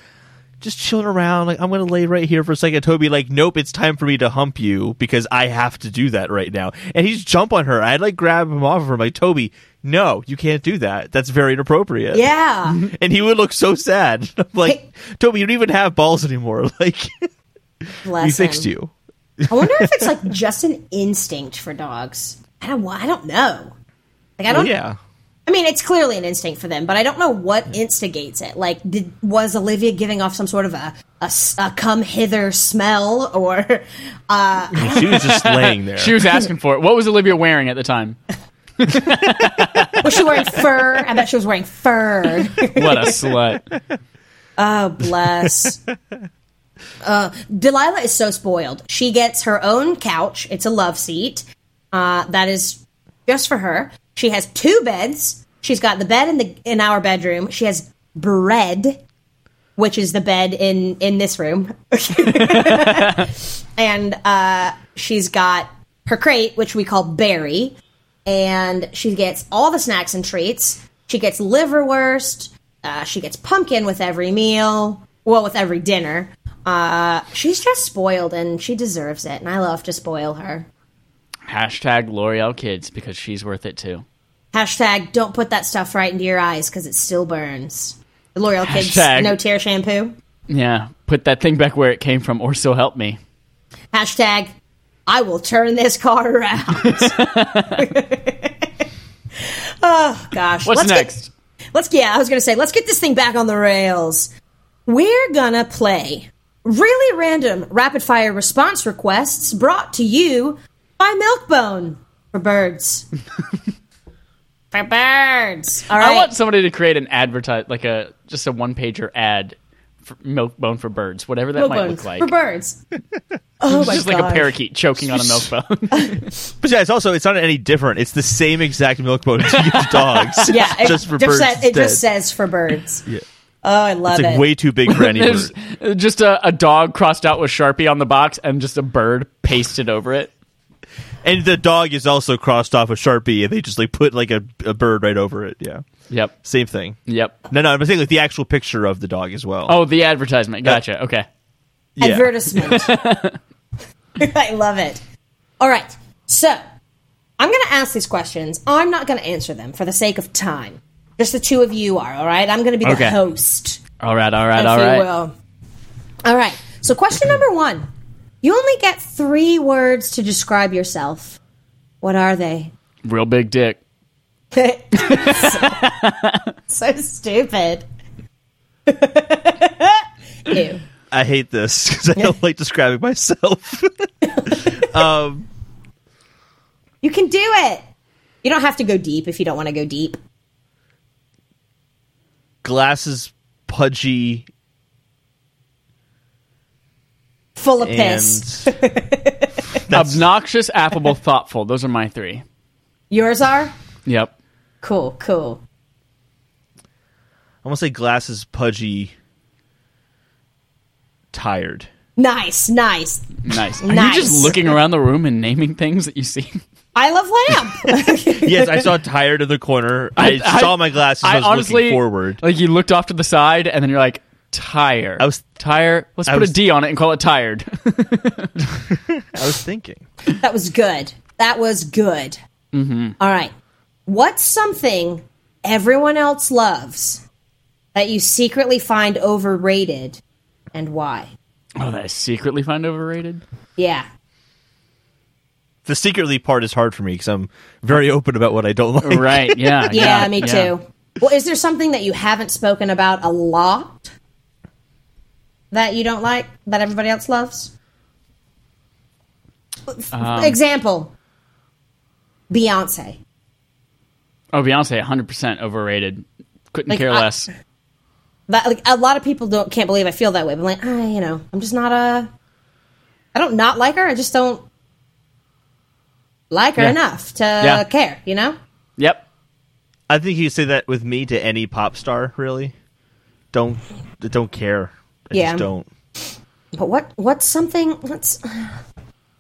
just chilling around. Like, I'm gonna lay right here for a second. Toby, like, nope, it's time for me to hump you because I have to do that right now. And he'd jump on her. I'd like grab him off of her. I'm like, Toby, no, you can't do that. That's very inappropriate. Yeah. (laughs) And he would look so sad. (laughs) I'm like, Toby, you don't even have balls anymore. (laughs) Like, Bless we fixed him. you. I wonder if it's like just an instinct for dogs. I don't. I don't know. Like I don't. yeah. I mean, it's clearly an instinct for them, but I don't know what instigates it. Like, did was Olivia giving off some sort of a come hither smell, or (laughs) uh, (laughs) She was just laying there. She was asking for it. What was Olivia wearing at the time? (laughs) was she wearing fur? I bet she was wearing fur. What a slut. Oh, bless. Uh, Delilah is so spoiled. She gets her own couch. It's a love seat. Uh, that is just for her. She has two beds. She's got the bed in the in our bedroom. She has bread, which is the bed in in this room, (laughs) and uh, she's got her crate, which we call Barry, and she gets all the snacks and treats. She gets liverwurst. Uh, she gets pumpkin with every meal. Well, with every dinner. Uh, she's just spoiled, and she deserves it. And I love to spoil her. Hashtag L'Oreal Kids because she's worth it too. Hashtag don't put that stuff right into your eyes because it still burns. L'Oreal Kids no tear shampoo. Yeah, put that thing back where it came from, or so help me. Hashtag I will turn this car around. (laughs) (laughs) oh gosh. What's Let's get- next? let's yeah, I was gonna say, let's get this thing back on the rails. We're gonna play really random rapid fire response requests brought to you by Milk-Bone for birds. (laughs) for birds. All right. I want somebody to create an advertise, like a just a one pager ad for Milk-Bone for birds, whatever that might Milk-Bone look like. for birds. (laughs) Oh my just like a parakeet choking on a Milk-Bone. (laughs) But yeah, it's also it's not any different. It's the same exact Milk-Bone to give dogs. Yeah, it just for just birds. said- it just says for birds. Yeah. Oh, I love It's like it. way too big for any There's bird. just a, a dog crossed out with Sharpie on the box and just a bird pasted over it. And the dog is also crossed off a Sharpie, and they just like put like a, a bird right over it. Yeah, Yep. same thing. Yep. No, no, I'm saying like the actual picture of the dog as well. Oh, the advertisement. Gotcha. Okay. yeah. advertisement. (laughs) (laughs) I love it. All right. So, I'm going to ask these questions. I'm not going to answer them for the sake of time. Just the two of you are, all right? I'm going to be the host, All right. All right. if All you right. will. All right. So, question number one. You only get three words to describe yourself. What are they? Real big dick. so, (laughs) so stupid. (laughs) Ew. I hate this because I don't like describing myself. (laughs) um, You can do it. You don't have to go deep if you don't want to go deep. glasses, pudgy, Full of piss. and (laughs) (laughs) That's- Obnoxious, affable, thoughtful. Those are my three. Yours are? Yep. Cool, cool. I want to say glasses, pudgy, tired. Nice, nice. Nice. Are Nice. you just looking around the room and naming things that you see? I love lamp. (laughs) Yes, I saw tired in the corner. I, saw my glasses. I, was honestly, looking forward. Like you looked off to the side, and then you're like, tire. I was- tire. Let's I put was- a D on it and call it tired. (laughs) I was thinking. that was good. That was good. Mm-hmm. right. What's something everyone else loves that you secretly find overrated and why? Oh, that I secretly find overrated. Yeah. The secretly part is hard for me because I'm very open about what I don't like. Right? (laughs) Yeah. Yeah, me yeah. too. Well, is there something that you haven't spoken about a lot that you don't like that everybody else loves? Um, Example Beyonce. Oh, Beyonce, 100 percent overrated. Couldn't Like, care I- less. Like a lot of people don't can't believe I feel that way. But I'm like, ah, you know, I'm just not a. I don't not like her. I just don't like her Yeah. enough to Yeah. care. You know? Yep. I think you say that with me to any pop star. Really, don't don't care. I Yeah. just don't. But what? What's something? What's?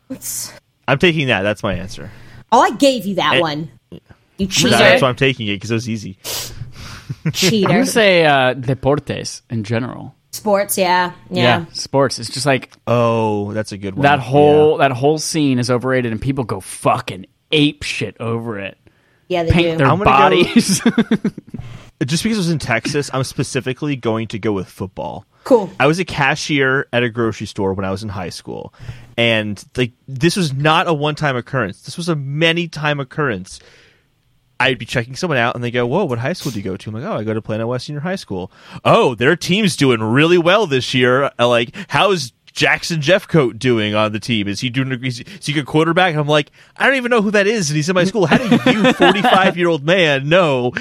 What's? I'm taking that. That's my answer. Oh, I gave you that Eh. one. You cheater! That's why I'm taking it because it was easy. cheater. I'm gonna say uh, deportes in general. Sports, yeah, yeah. sports. It's just like Oh, that's a good one. that whole that whole scene is overrated, and people go fucking ape shit over it. Yeah, they Paint do. their I'm gonna go- bodies. Yeah. (laughs) (laughs) just because it was in Texas, I'm specifically going to go with football. Cool. I was a cashier at a grocery store when I was in high school, and like this was not a one-time occurrence. This was a many-time occurrence. I'd be checking someone out, and they go, "Whoa, what high school do you go to?" I'm like, "Oh, I go to Plano West Senior High School." Oh, their team's doing really well this year. Like, how's Jackson Jeffcoat doing on the team? Is he doing? Is he, is he a good quarterback? And I'm like, I don't even know who that is, and he's in my school. How do you, (laughs) 45 year old man, know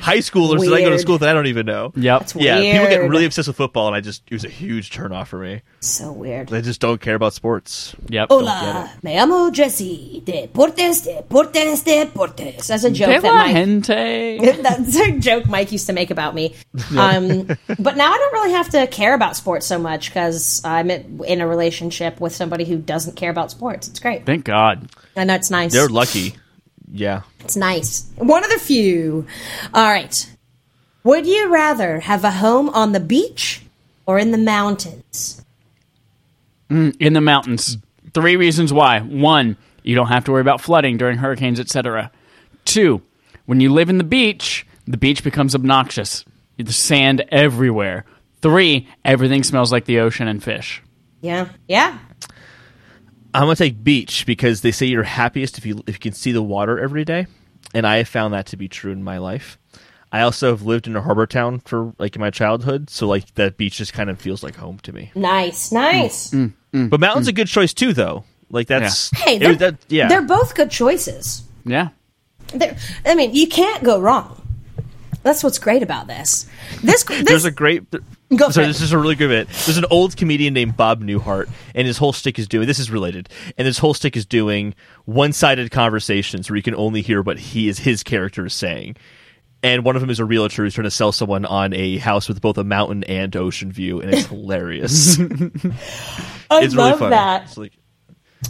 high schoolers that I go to school that I don't even know? yep. That's Yeah, people get really obsessed with football, and I just it was a huge turnoff for me. So weird. They just don't care about sports. Yep. Hola, me llamo Jesse. Deportes, deportes, deportes. That's a joke De that la Mike. gente. (laughs) That's a joke Mike used to make about me. Um, but now I don't really have to care about sports so much because I'm in a relationship with somebody who doesn't care about sports. It's great. Thank God. I know it's nice. They're lucky. Yeah. It's nice. One of the few. All right. Would you rather have a home on the beach or in the mountains? Mm, in the mountains. Three reasons why. One, you don't have to worry about flooding during hurricanes, etc. Two, when you live in the beach, the beach becomes obnoxious. There's sand everywhere. Three, everything smells like the ocean and fish. Yeah. Yeah. I'm gonna take beach because they say you're happiest if you if you can see the water every day, and I have found that to be true in my life. I also have lived in a harbor town for like in my childhood, so like that beach just kind of feels like home to me. Nice. Nice. Mm. Mm, mm, but mountain's a good choice too, though. Like that's Hey, they're, was that, yeah. they're both good choices. Yeah. They're, I mean, you can't go wrong. That's what's great about this. This, (laughs) this There's a great. Go sorry, this is a really good bit. There's an old comedian named Bob Newhart, and his whole stick is doing. This is related, and his whole stick is doing one-sided conversations where you can only hear what he is his character is saying. And one of them is a realtor who's trying to sell someone on a house with both a mountain and ocean view, and it's (laughs) hilarious. I it's really love funny. that. It's like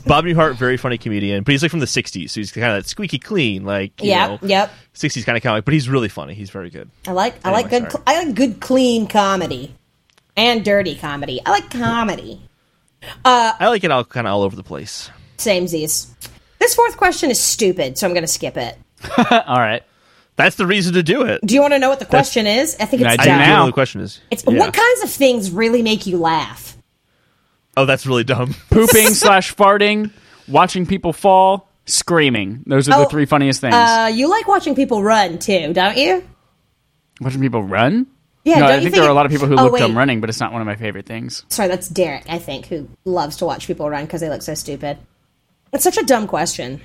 Bob Newhart, very funny comedian, but he's like from the '60s, so he's kind of that squeaky clean, like yeah, Yep, know, yep. '60s kind of comic. But he's really funny. He's very good. I like I like good sorry. I like good clean comedy and dirty comedy. I like comedy. Uh, I like it all kind of all over the place. Same Z's. This fourth question is stupid, so I'm going to skip it. (laughs) All right. That's the reason to do it. Do you want to know what the question is? I think it's I I do do know now. what the question is. It's Yeah. what kinds of things really make you laugh? Oh, that's really dumb. (laughs) Pooping slash farting, watching people fall, screaming. Those are Oh, the three funniest things. Uh, you like watching people run too, don't you? watching people run? Yeah, no, don't I think think there are a lot of people who Oh, look wait. dumb running, but it's not one of my favorite things. Sorry, that's Derek, I think, who loves to watch people run because they look so stupid. It's such a dumb question.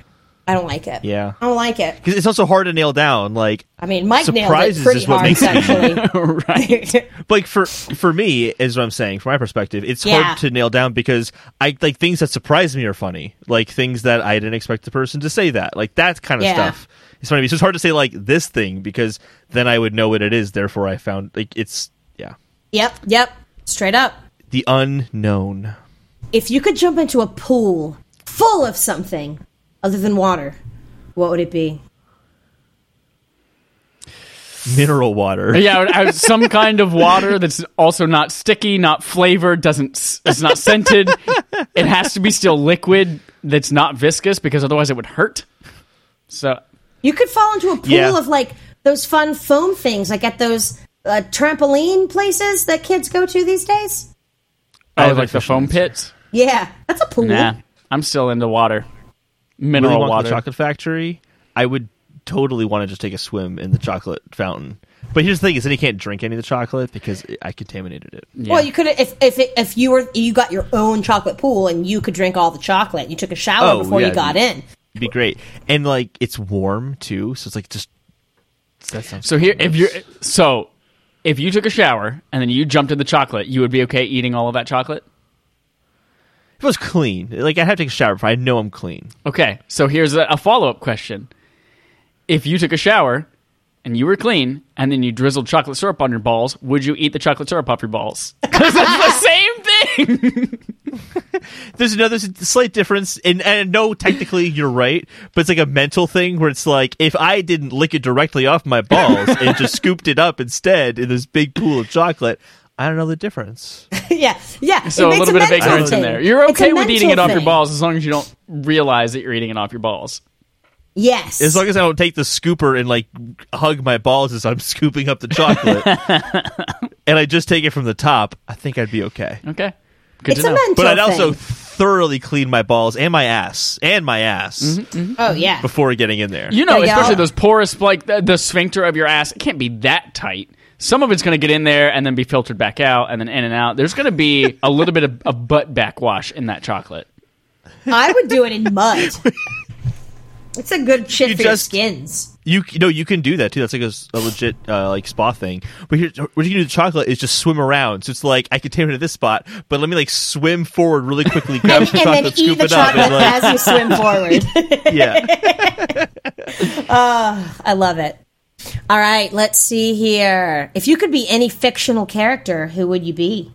I don't like it. Yeah. I don't like it. Because it's also hard to nail down. Like, I mean, Mike Surprises nailed it is what hard, makes actually. (laughs) right. (laughs) like for for me, is what I'm saying. From my perspective, it's Yeah. hard to nail down because I like things that surprise me are funny. Like things that I didn't expect the person to say that. Like that kind of Yeah. stuff. It's funny. So it's hard to say like this thing because then I would know what it is. Therefore, I found like it's yeah yep, yep. Straight up. the unknown. If you could jump into a pool full of something other than water, what would it be? Mineral water. Yeah, I would- some kind of water that's also not sticky, not flavored, doesn't it's not scented. it has to be still liquid that's not viscous because otherwise it would hurt. So You could fall into a pool Yeah. of like those fun foam things, like at those uh, trampoline places that kids go to these days. Oh, have like the foam pits? Yeah, that's a pool. Nah, I'm still into water. Willy Mineral Wonka water. Chocolate Factory, I would totally want to just take a swim in the chocolate fountain. But here's the thing: is then he can't drink any of the chocolate because I contaminated it. Yeah. Well, you could if if it, if you were you got your own chocolate pool and you could drink all the chocolate. You took a shower Oh, before yeah, you got in. It'd be great, and like it's warm too, so it's like just that sounds. So here, if you're so, if you took a shower and then you jumped in the chocolate, you would be okay eating all of that chocolate. Was clean, like I have to take a shower, but I know I'm clean. Okay, so here's a, a follow up question: If you took a shower and you were clean, and then you drizzled chocolate syrup on your balls, would you eat the chocolate syrup off your balls? (laughs) Because that's the same thing. (laughs) There's another slight difference, and, and no, technically you're right, but it's like a mental thing where it's like if I didn't lick it directly off my balls and just scooped it up instead in this big pool of chocolate, I don't know the difference. (laughs) yeah, yeah. So a it's little bit of mental ignorance in there. You're okay with eating it mental off your balls as long as you don't realize that you're eating it off your balls. Yes. As long as I don't take the scooper and like hug my balls as I'm (laughs) scooping up the chocolate, (laughs) and I just take it from the top, I think I'd be okay. Okay, good it's to a know. mental But I'd also thing. thoroughly clean my balls and my ass and my ass mm-hmm, mm-hmm. Oh yeah. before getting in there. You know, Yeah, especially yeah. those porous, like the, the sphincter of your ass, it can't be that tight. Some of it's going to get in there and then be filtered back out and then in and out. There's going to be a little bit of, of butt backwash in that chocolate. I would do it in mud. It's a good shit You for your skins. You you know you can do that too. That's like a legit uh, like spa thing. But here, what you can do with chocolate is just swim around. So it's like I can take it to this spot, but let me like swim forward really quickly, (laughs) grab And, some and then chocolate, eat scoop the it up, chocolate and like as you swim forward. (laughs) yeah. (laughs) I love it. All right, let's see here. If you could be any fictional character, who would you be?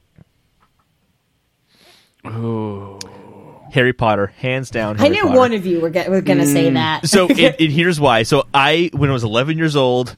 Harry Potter, hands down. I Harry knew Potter. one of you were, go- were going to say mm. that. so (laughs) it, it, here's why. So I, when I was 11 years old,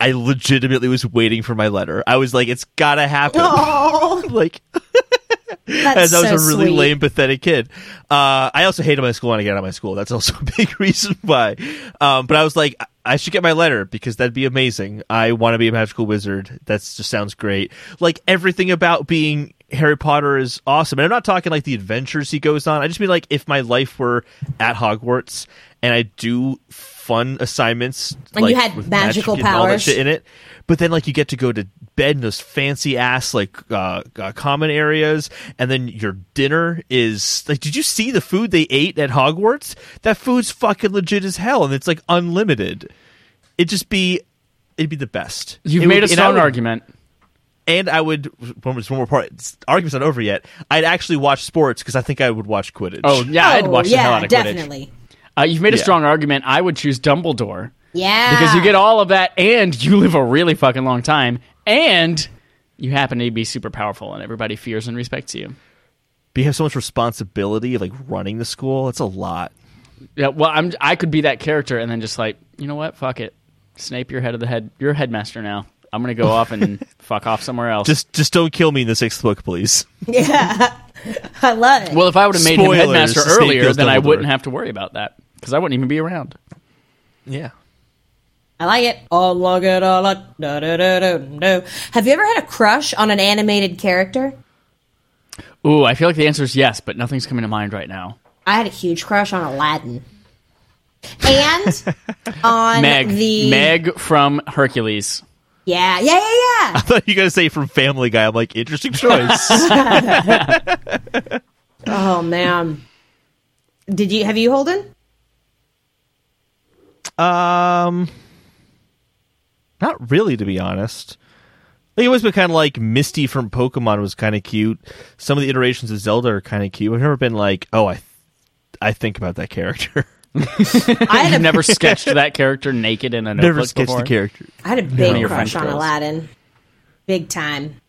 I legitimately was waiting for my letter. I was like, it's gotta happen. oh, (laughs) like, (laughs) that's as I was so a really sweet. lame, pathetic kid. Uh, I also hated my school when I got out of my school. That's also (laughs) a big reason why. Um, but I was like, I should get my letter because that'd be amazing. I want to be a magical wizard. That just sounds great. Like everything about being Harry Potter is awesome. And I'm not talking like the adventures he goes on. I just mean like if my life were at Hogwarts and I do fun assignments And like, you had with magical magic and all that powers. shit in it. But then, like, you get to go to bed in those fancy ass like uh, uh, common areas, and then your dinner is like, did you see the food they ate at Hogwarts? That food's fucking legit as hell, and it's like unlimited. It'd just be, it'd be the best. You've It made would- a and I strong would- argument. and I would one one more part. it's- Argument's not over yet. I'd actually watch sports because I think I would watch Quidditch. Oh, yeah, I'd Oh, watch the yeah, hell out of Quidditch. Definitely. Uh, you've made a Yeah. strong argument. I would choose Dumbledore Yeah. because you get all of that and you live a really fucking long time and you happen to be super powerful and everybody fears and respects you. but you have so much responsibility of like running the school. It's a lot. Yeah, well, I'm I could be that character and then just like, you know what? Fuck it. Snape, you're head of the head. You're headmaster now. I'm gonna go off and (laughs) fuck off somewhere else. Just, just don't kill me in the sixth book, please. yeah. (laughs) I love it. well, if I would have made him headmaster earlier, kills then I wouldn't have to worry about that because I wouldn't even be around. Yeah. I like it. I like it. I like. Da, da, da, da, da. Have you ever had a crush on an animated character? Ooh, I feel like the answer is yes, but nothing's coming to mind right now. I had a huge crush on Aladdin. And (laughs) on Meg, the Meg from Hercules. Yeah, yeah, yeah, yeah. I thought you were gonna say from Family Guy. I'm like, interesting choice. (laughs) oh man. Did you have you Holden? Um, not really, to be honest. Like, it always been kind of like Misty from Pokemon was kind of cute. Some of the iterations of Zelda are kind of cute. I've never been like, oh, I, th- I think about that character. (laughs) I had You've a (laughs) never sketched that character naked in a notebook never sketched before? the character. I had a big your crush on. Aladdin. Big time.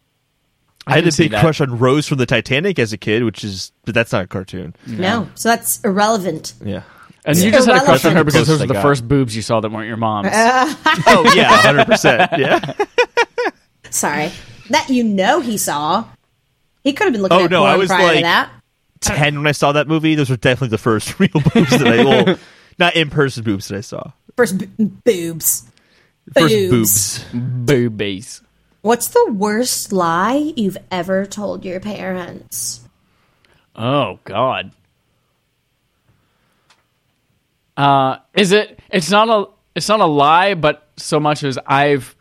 I, had a big crush on Rose from the Titanic as a kid, which is, but that's not a cartoon. No, so that's irrelevant. Yeah. And you just had a crush on her because those were the got. first boobs you saw that weren't your mom's. (laughs) Oh yeah, hundred percent. Yeah. (laughs) Sorry. That you know he saw. He could have been looking Oh, at no, porn I was prior to like- that. Ten when I saw that movie, those were definitely the first (laughs) real boobs that I, well, not in person boobs that I saw. First b- boobs. First Boobs. boobs. Boobies. What's the worst lie you've ever told your parents? Oh God. Uh, is it? It's not a. It's not a lie, but so much as I've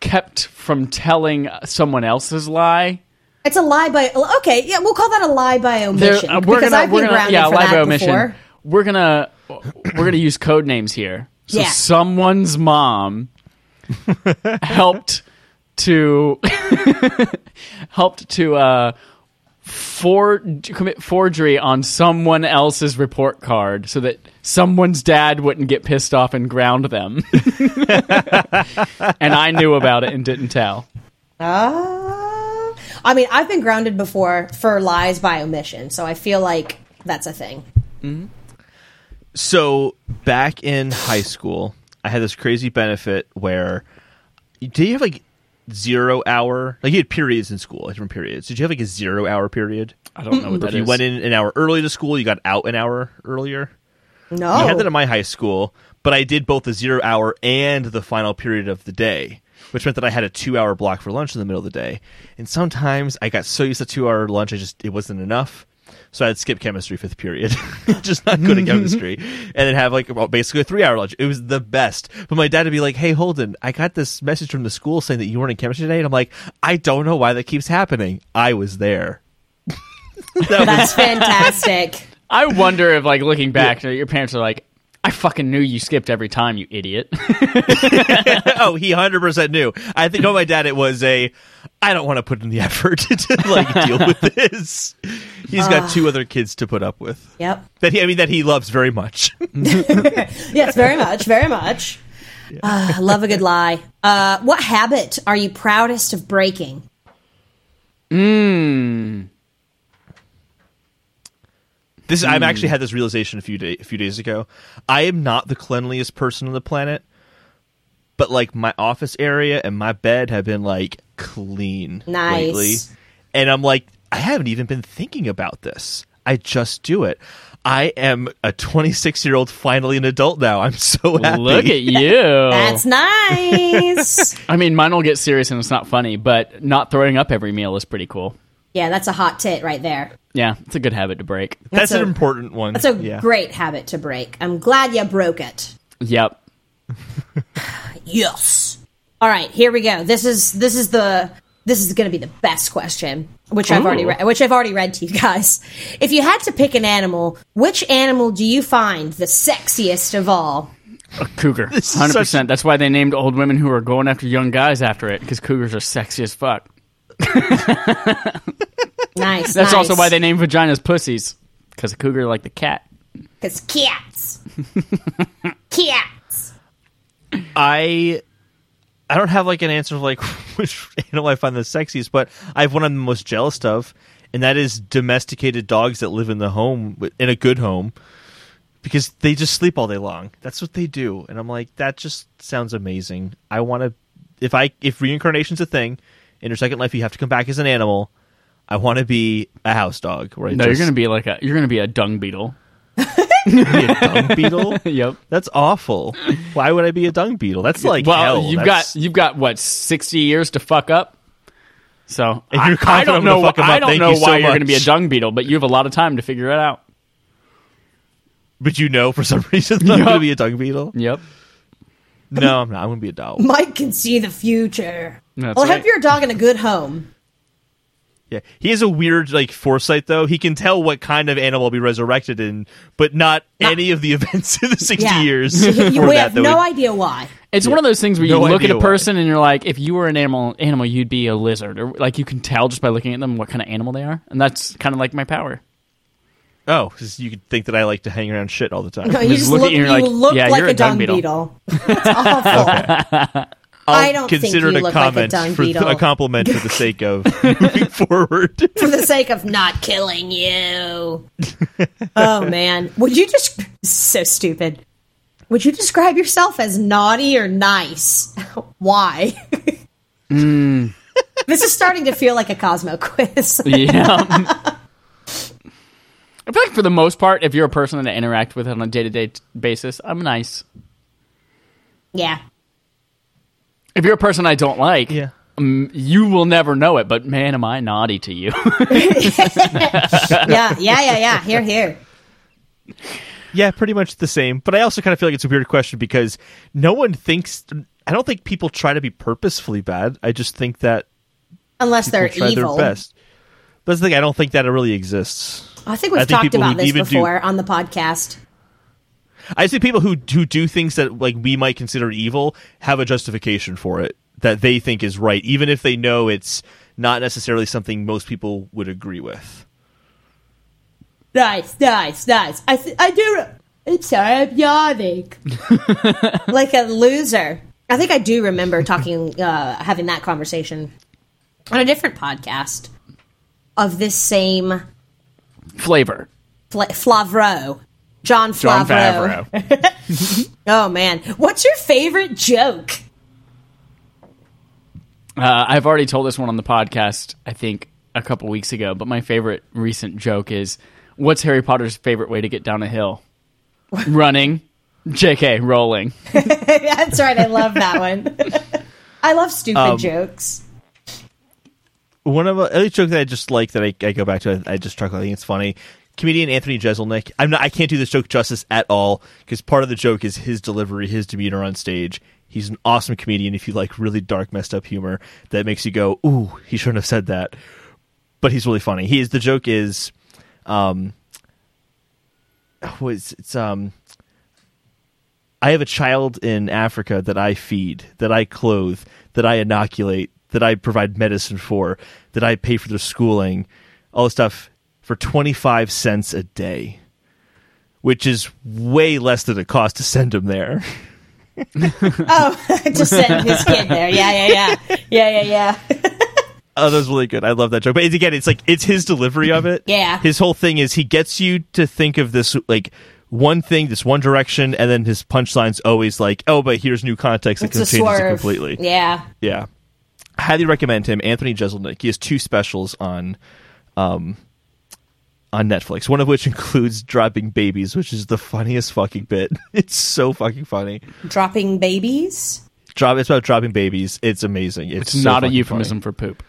kept from telling someone else's lie. It's a lie by okay, yeah, we'll call that a lie by There- omission uh, we're because gonna, I've we're been gonna, grounded yeah, for lie that by omission. before. We're gonna, we're gonna use code names here. So Yeah. someone's mom (laughs) helped to (laughs) helped to uh for commit forgery on someone else's report card so that someone's dad wouldn't get pissed off and ground them. (laughs) and I knew about it and didn't tell. Uh, I mean, I've been grounded before for lies by omission, so I feel like that's a thing. So back in high school, I had this crazy benefit where do you have like zero hour like you had periods in school, different periods. Did you have like a zero hour period? I don't know what Or that if you went in an hour early to school, you got out an hour earlier. No, I had that in my high school, but I did both the zero hour and the final period of the day, which meant that I had a two hour block for lunch in the middle of the day. And sometimes I got so used to two hour lunch, I just it wasn't enough. So I'd skip chemistry fifth period, (laughs) just not good at chemistry, and then have like well, basically a three hour lunch. It was the best. But my dad would be like, "Hey, Holden, I got this message from the school saying that you weren't in chemistry today," and I'm like, "I don't know why that keeps happening. I was there." (laughs) that was that's fantastic. (laughs) I wonder if, like, looking back, your parents are like, I fucking knew you skipped every time, you idiot. (laughs) oh, he hundred percent knew. I think, oh, my dad, it was a. I don't want to put in the (laughs) effort to like deal with (laughs) this. He's got two other kids to put up with. Yep. That he, I mean, that he loves very much. Yes, very much, very much. Uh, love a good lie. Uh, what habit are you proudest of breaking? This I've actually hmm. had this realization a few day, a few days ago. I am not the cleanliest person on the planet, but like my office area and my bed have been like clean Nice. lately, and I'm like, I haven't even been thinking about this. I just do it. I am a 26 year old, finally an adult now. I'm so happy. Look at (laughs) you. That's nice. (laughs) I mean, mine will get serious and it's not funny, but not throwing up every meal is pretty cool. Yeah, that's a hot tit right there. Yeah, it's a good habit to break. That's, That's an important one. That's a yeah. great habit to break. I'm glad you broke it. Yep. (laughs) Yes. All right, here we go. This is this is the this is going to be the best question, which I've already Ooh. read, which I've already read to you guys. If you had to pick an animal, which animal do you find the sexiest of all? A cougar. This 100%. such- That's why they named old women who are going after young guys after it, because cougars are sexy as fuck. (laughs) Nice. That's also why they name vaginas pussies, because a cougar like the cat. because cats, (laughs) cats. I I don't have like an answer of like (laughs) which animal I find the sexiest, but I have one I'm the most jealous of, and that is domesticated dogs that live in the home in a good home because they just sleep all day long. That's what they do, and I'm like that just sounds amazing. I want to if I if reincarnation's a thing in your second life you have to come back as an animal. I want to be a house dog. Where I No, just, you're gonna be like a you're gonna be a dung beetle. (laughs) be a dung beetle. (laughs) Yep. That's awful. Why would I be a dung beetle? That's like well, hell. you've That's- got you've got what sixty years to fuck up. So If I, you're I confident don't I'm gonna know. fuck 'em I don't thank know you so why you're going to be a dung beetle, but you have a lot of time to figure it out. But you know, for some (laughs) reason, I'm going to be a dung beetle. Yep. No, I'm not. I'm going to be a dog. Mike can see the future. That's well, I right. hope you're a dog in a good home. Yeah, he has a weird like foresight though. He can tell what kind of animal will be resurrected in, but not, Not- any of the (laughs) events in the 60 Yeah. years. (laughs) You, before we have that no would- idea why. It's one of those things where you No look at idea a why. person and you're like, if you were an animal, animal, you'd be a lizard, or like you can tell just by looking at them what kind of animal they are, and that's kind of like my power. Oh, 'cause you could think that I like to hang around shit all the time. No, you Just just look look, at you you like, look yeah, like you're a a dung dung beetle. beetle. (laughs) That's awful. I'll I don't think consider you it a look like a comment for beetle. a compliment for the sake of (laughs) moving forward. For the sake of not killing you. (laughs) oh man. Would you just so stupid. Would you describe yourself as naughty or nice? (laughs) Why? Hmm. This is starting to feel like a Cosmo quiz. Yeah. I feel like for the most part, if you're a person that I interact with on a day to day basis, I'm nice. yeah. If you're a person I don't like, yeah. Um, you will never know it, but man, am I naughty to you. (laughs) yeah, yeah, yeah, yeah. Here, here. Yeah, pretty much the same. But I also kind of feel like it's a weird question because no one thinks. I don't think people try to be purposefully bad. I just think that Unless they're try evil. their best. But that's the thing. I don't think that it really exists. I think we've I think talked about this even do- before on the podcast. I see people who who do things that like we might consider evil have a justification for it that they think is right, even if they know it's not necessarily something most people would agree with. Nice, nice, nice. I th- I do. I'm sorry, I'm yawning. (laughs) like a loser. I think I do remember talking, (laughs) uh, having that conversation on a different podcast of this same Flavor. Fla- Flavreau, Jon Jon Favreau. Favreau. (laughs) Oh man, what's your favorite joke? Uh, I've already told this one on the podcast, I think, a couple weeks ago, but my favorite recent joke is what's Harry Potter's favorite way to get down a hill? (laughs) Running. JK, rolling. (laughs) That's right. I love that one. I love stupid Um, jokes. One of a jokes that I just like that I, I go back to. I, I just chuckle. I think it's funny. Comedian Anthony Jeselnik. I'm not. I can't do this joke justice at all because part of the joke is his delivery, his demeanor on stage. He's an awesome comedian. If you like really dark, messed up humor that makes you go, "Ooh, he shouldn't have said that," but he's really funny. He is. The joke is, um, was it's um. I have a child in Africa that I feed, that I clothe, that I inoculate, that I provide medicine for, that I pay for their schooling, all this stuff for 25 cents a day, which is way less than it costs to send him there. (laughs) Oh, (laughs) just send his kid there. Yeah, yeah, yeah, yeah, yeah, yeah. (laughs) Oh, that was really good. I love that joke. But again, it's like it's his delivery of it. Yeah. His whole thing is he gets you to think of this like one thing, this one direction, and then his punchline's always like, "Oh, but here's new context that a can it completely." Yeah. Yeah. Highly recommend him, Anthony Jeselnik. He has two specials on um on Netflix, one of which (laughs) includes dropping babies, which is the funniest fucking bit. (laughs) It's so fucking funny. Dropping babies. Drop it's about dropping babies. It's amazing. It's, It's so not a fucking euphemism for poop.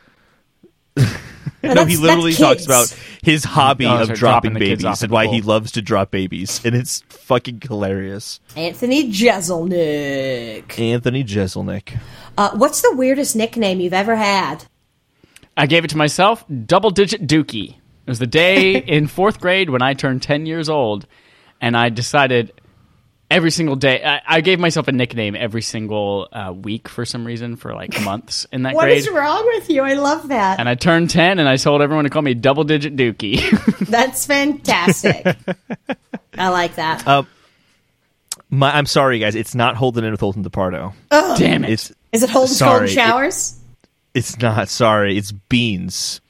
funny. (laughs) No, he literally talks about his hobby Oh, of sorry, dropping dropping babies and why pool. he loves to drop babies, and it's fucking hilarious. Anthony Jeselnik. Anthony Jeselnik. Uh, what's the weirdest nickname you've ever had? I gave it to myself, double digit dookie. It was the day (laughs) in fourth grade when I turned 10 years old, and I decided every single day, I, I gave myself a nickname every single uh, week for some reason for like (laughs) months in that What grade. is wrong with you? I love that. and I turned 10 and I told everyone to call me double digit dookie. (laughs) That's fantastic. I like that. Uh, My, I'm sorry, guys. It's not holding in with Holden DePardo. Damn it. It's Is it Holden's sorry, Cold it- Showers? it's not. Sorry, it's beans.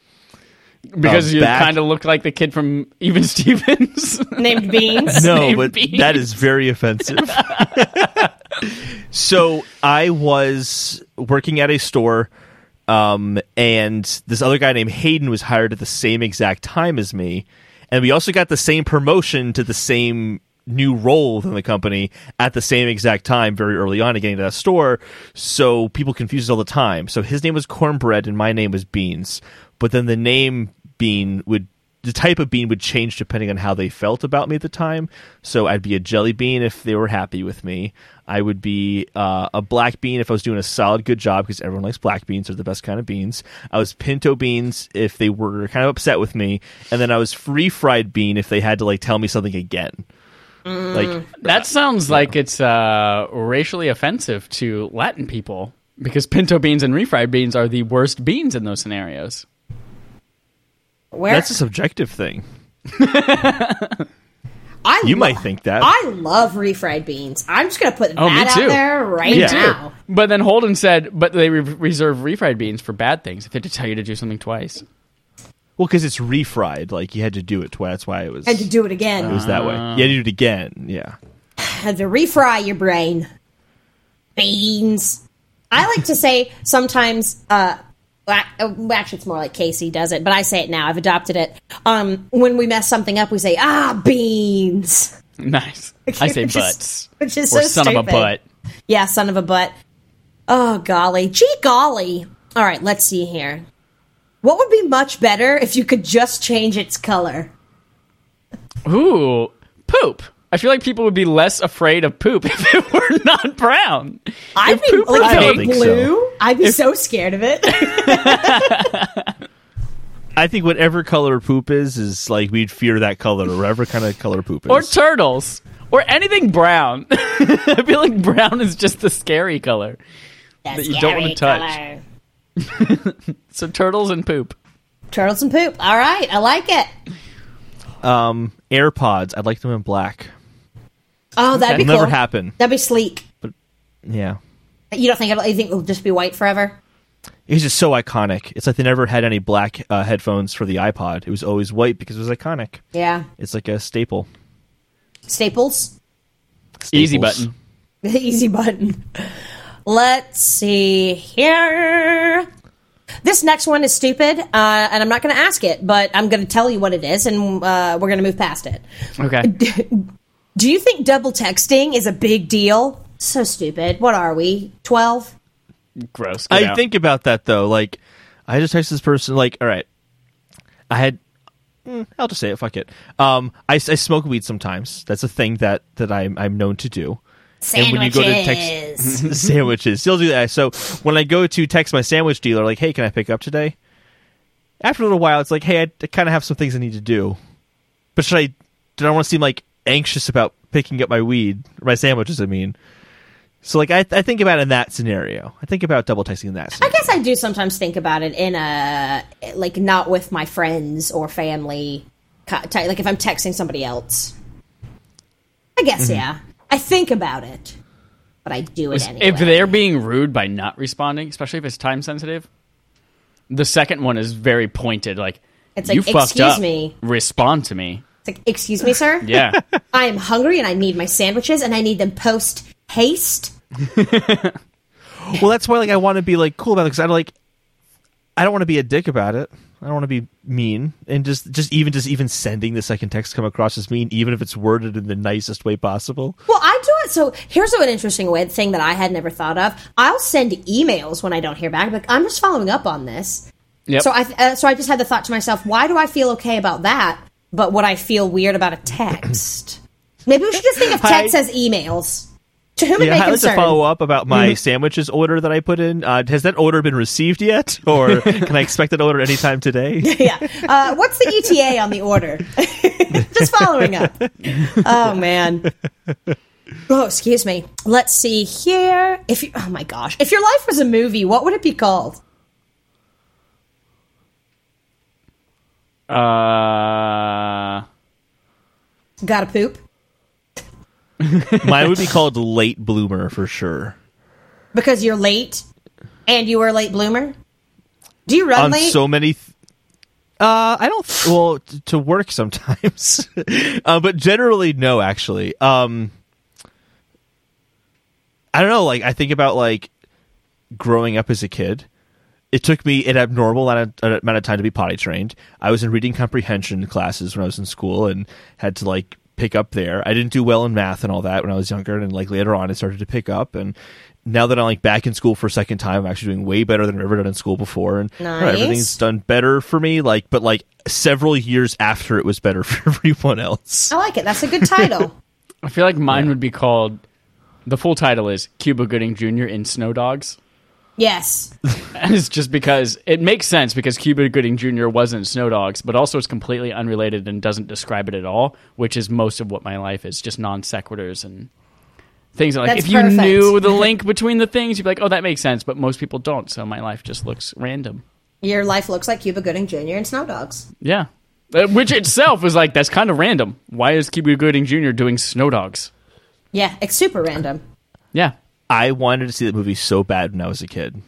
Because you back- kind of look like the kid from Even (laughs) Stevens. Named Beans? (laughs) No, Named but Beans. that is very offensive. (laughs) so I was working at a store, um, and this other guy named Hayden was hired at the same exact time as me, and we also got the same promotion to the same new role within the company at the same exact time very early on in getting to that store so people confuse it all the time so his name was cornbread and my name was beans but then the name bean would the type of bean would change depending on how they felt about me at the time. So I'd be a jelly bean if they were happy with me. I would be uh, a black bean if I was doing a solid good job because everyone likes black beans; they're the best kind of beans. I was pinto beans if they were kind of upset with me, and then I was free fried bean if they had to like tell me something again. Like That sounds like it's uh, racially offensive to Latin people because pinto beans and refried beans are the worst beans in those scenarios. Where? that's a subjective thing. (laughs) I You lo- might think that. I love refried beans. I'm just going to put Oh, that out there right Me now. But then Holden said, but they re- reserve refried beans for bad things if they had to tell you to do something twice. Well, because it's refried, like you had to do it twice. That's why it was. Had to do it again. it was that way. You had to do it again. Yeah. (sighs) Had to refry your brain. Beans. I like to say sometimes, uh, well, uh, actually, it's more like Casey does it, but I say it now. I've adopted it. Um, when we mess something up, we say, ah, beans. Nice. (laughs) I say Which is- Which is Or so son of a stupid. butt. Yeah, son of a butt. Oh, golly. Gee, golly. All right, let's see here. What would be much better if you could just change its color? Ooh, poop. I feel like people would be less afraid of poop (laughs) if it were not brown. I'd be poop like was if it pink- I don't think blue. I'd be so scared of it. (laughs) I think whatever color poop is is like we'd fear that color, or whatever kind of color poop is. Or turtles. Or anything brown. (laughs) I feel like brown is just the scary color. That you don't wanna touch. So turtles and poop. Turtles and poop. All right, I like it. Um, AirPods. I'd like them in black. Oh, that'd be That'll cool. never happen. That'd be sleek. But Yeah. You don't think it'll, you think it'll just be white forever? It's just so iconic. It's like they never had any black uh, headphones for the iPod. It was always white because it was iconic. Yeah. It's like a staple. Staples. Easy button. (laughs) Easy button. Let's see here. This next one is stupid, uh, and I'm not going to ask it, but I'm going to tell you what it is, and uh, we're going to move past it. Okay. (laughs) Do you think double texting is a big deal? So stupid. What are we? 12? Gross. Get I out. think about that though. Like, I just texted this person. Like, all right, I had. mm, I'll just say it. Fuck it. Um, I, I smoke weed sometimes. That's a thing that that I'm I'm known to do. And when you go to text sandwiches, (laughs) still do that. So when I go to text my sandwich dealer, like, "Hey, can I pick up today?" After a little while, it's like, "Hey, I, kind of have some things I need to do," but should I? Do I want to seem like anxious about picking up my weed, my sandwiches? I mean, so like I, I think about it in that scenario. I think about double texting in that. Scenario. I guess I do sometimes think about it in a like not with my friends or family. Like if I'm texting somebody else, I guess mm-hmm. yeah. I think about it, but I do it anyway. If they're being rude by not responding, especially if it's time sensitive, the second one is very pointed. Like, It's you like, fucked "Excuse up. me." Respond to me. It's like, excuse me, sir. Yeah. (laughs) I am hungry and I need my sandwiches and I need them post haste. (laughs) Well, that's why like I want to be like cool about it because I don't like I don't want to be a dick about it. I don't want to be mean and just just even just even sending the second text come across as mean, even if it's worded in the nicest way possible. Well, I do it. So here's an interesting way, thing that I had never thought of. I'll send emails when I don't hear back. Like I'm just following up on this. Yep. So I uh, so I just had the thought to myself, why do I feel okay about that, but would I feel weird about a text? Maybe we should just think of text I- as emails. To whom it Yeah, may I'd like to follow up about my sandwiches order that I put in. Uh, has that order been received yet, (laughs) or can I expect that order anytime today? (laughs) yeah. Uh, what's the ETA on the order? (laughs) Just following up. Oh man. Oh, excuse me. Let's see here. If you, oh my gosh, if your life was a movie, what would it be called? Uh, Gotta poop (laughs) Mine would be called late bloomer for sure. because you're late, and you were a late bloomer. Do you run on late? so many. Th- uh, I don't. Well, t- to work sometimes, (laughs) uh, but generally no. Actually, um, I don't know. Like I think about like growing up as a kid. It took me an abnormal amount of, amount of time to be potty trained. I was in reading comprehension classes when I was in school and had to like pick up there. I didn't do well in math and all that when I was younger, and like later on, it started to pick up. And now that I'm like back in school for a second time, I'm actually doing way better than I've ever done in school before, and I don't know, everything's done better for me. Like, but like several years after it was better (laughs) for everyone else. I like it. That's a good title. (laughs) I feel like mine would be called. The full title is Cuba Gooding Jr. in Snow Dogs. Yes. And (laughs) it's just because it makes sense because Cuba Gooding Jr. wasn't Snow Dogs, but also it's completely unrelated and doesn't describe it at all, which is most of what my life is just non sequiturs and things like That's if you knew the (laughs) link between the things, you'd be like, oh, that makes sense, but most people don't, so my life just looks random. Your life looks like Cuba Gooding Jr. and Snow Dogs. Yeah. Uh, Which itself is like, that's kind of random. Why is Cuba Gooding Jr. doing Snow Dogs? Yeah, it's super random. Yeah. I wanted to see that movie so bad when I was a kid,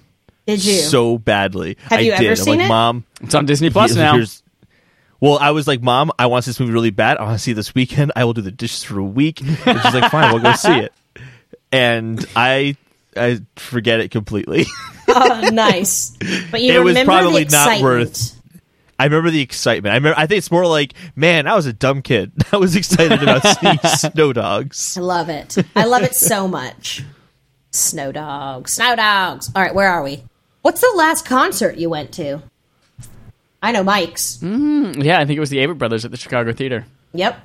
Did you? so badly. Have I you did. ever I'm seen like, it? Mom, It's on Disney Plus now. here's- Well, I was like, Mom, I want to see this movie really bad. I want to see it this weekend. I will do the dishes for a week. And she's like, Fine, we'll go see it. And I, I forget it completely. (laughs) oh, nice. But you It was remember probably the not worth- I remember the excitement. I remember. I think it's more like, man, I was a dumb kid. (laughs) I was excited about seeing (laughs) Snow Dogs. I love it. I love it so much. Snow dogs. Snow dogs. All right, where are we? What's the last concert you went to? I know Mike's. Yeah, I think it was the Avett Brothers at the Chicago Theater Yep.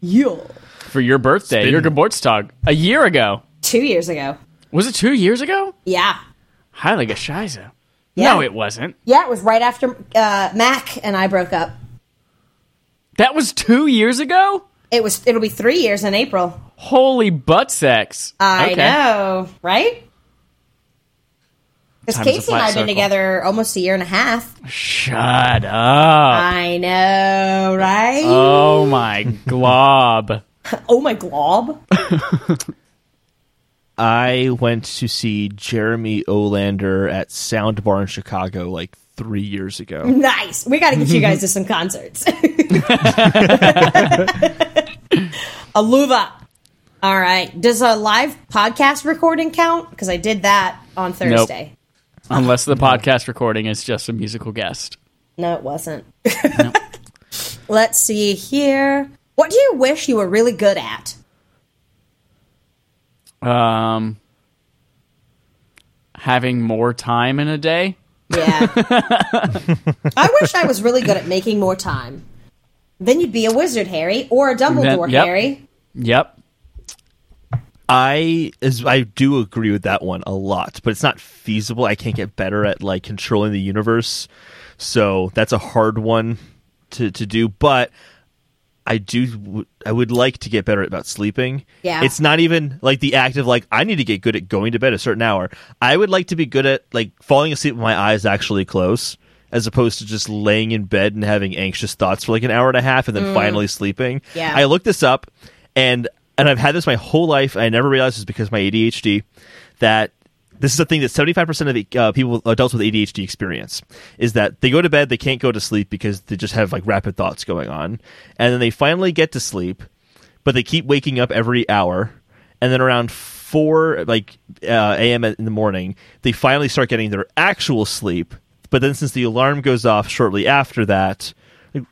Yo. for your birthday, been- your Geburtstag, a year ago. Two years ago. Was it two years ago? Yeah. Heilige Scheiße. Yeah. No, it wasn't. Yeah, it was right after uh, Mac and I broke up. That was two years ago? It was. It'll be three years in April. Holy butt sex. I Okay. know, right? Because Time is a Casey and I have been together almost a year and a half. Shut up. I know, right? Oh my glob. (laughs) oh my glob. (laughs) I went to see Jeremy Olander at Soundbar in Chicago like three years ago. Nice. We got to get you guys to (laughs) some concerts. Aluva. All right. Does a live podcast recording count? Because I did that on Thursday. Unless the podcast recording is just a musical guest. No, it wasn't. (laughs) Let's see here. What do you wish you were really good at? Um, having more time in a day. Yeah. (laughs) I wish I was really good at making more time. Then you'd be a wizard, Harry, or a Dumbledore, yep. Harry. Yep. I is I do agree with that one a lot, but it's not feasible. I can't get better at like controlling the universe, so that's a hard one to to do. But I do I would like to get better about sleeping. Yeah. it's not even like the act of like I need to get good at going to bed a certain hour. I would like to be good at like falling asleep with my eyes actually close. As opposed to just laying in bed and having anxious thoughts for like an hour and a half and then mm. finally sleeping. Yeah. I looked this up and and I've had this my whole life. I never realized it's because of my ADHD that this is a thing that 75% of the, uh, people adults with ADHD experience is that they go to bed they can't go to sleep because they just have like rapid thoughts going on and then they finally get to sleep but they keep waking up every hour and then around 4 like uh, am in the morning they finally start getting their actual sleep but then since the alarm goes off shortly after that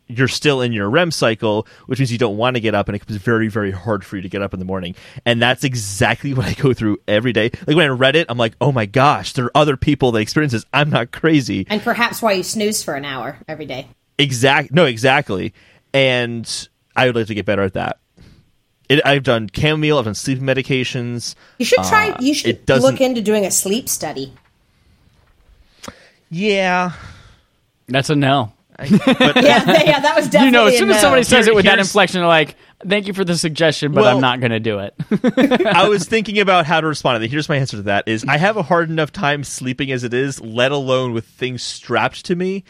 you're still in your REM cycle, which means you don't want to get up, and it becomes very, very hard for you to get up in the morning. And that's exactly (laughs) what I go through every day. Like when I read it, I'm like, oh my gosh, there are other people that experience this. I'm not crazy. And perhaps why you snooze for an hour every day. Exact, no, exactly. And I would like to get better at that. It, I've done chamomile, I've done sleep medications. You should try. Uh, you should look into doing a sleep study. Yeah, That's a no. But (laughs) Yeah, yeah, that was definitely. You know, as soon as somebody says it with that inflection, they're like, thank you for the suggestion, but Well- I'm not going to do it. (laughs) I was (laughs) thinking about how to respond to that. Here's my answer to that: is I have a hard enough time sleeping as it is, let alone with things strapped to me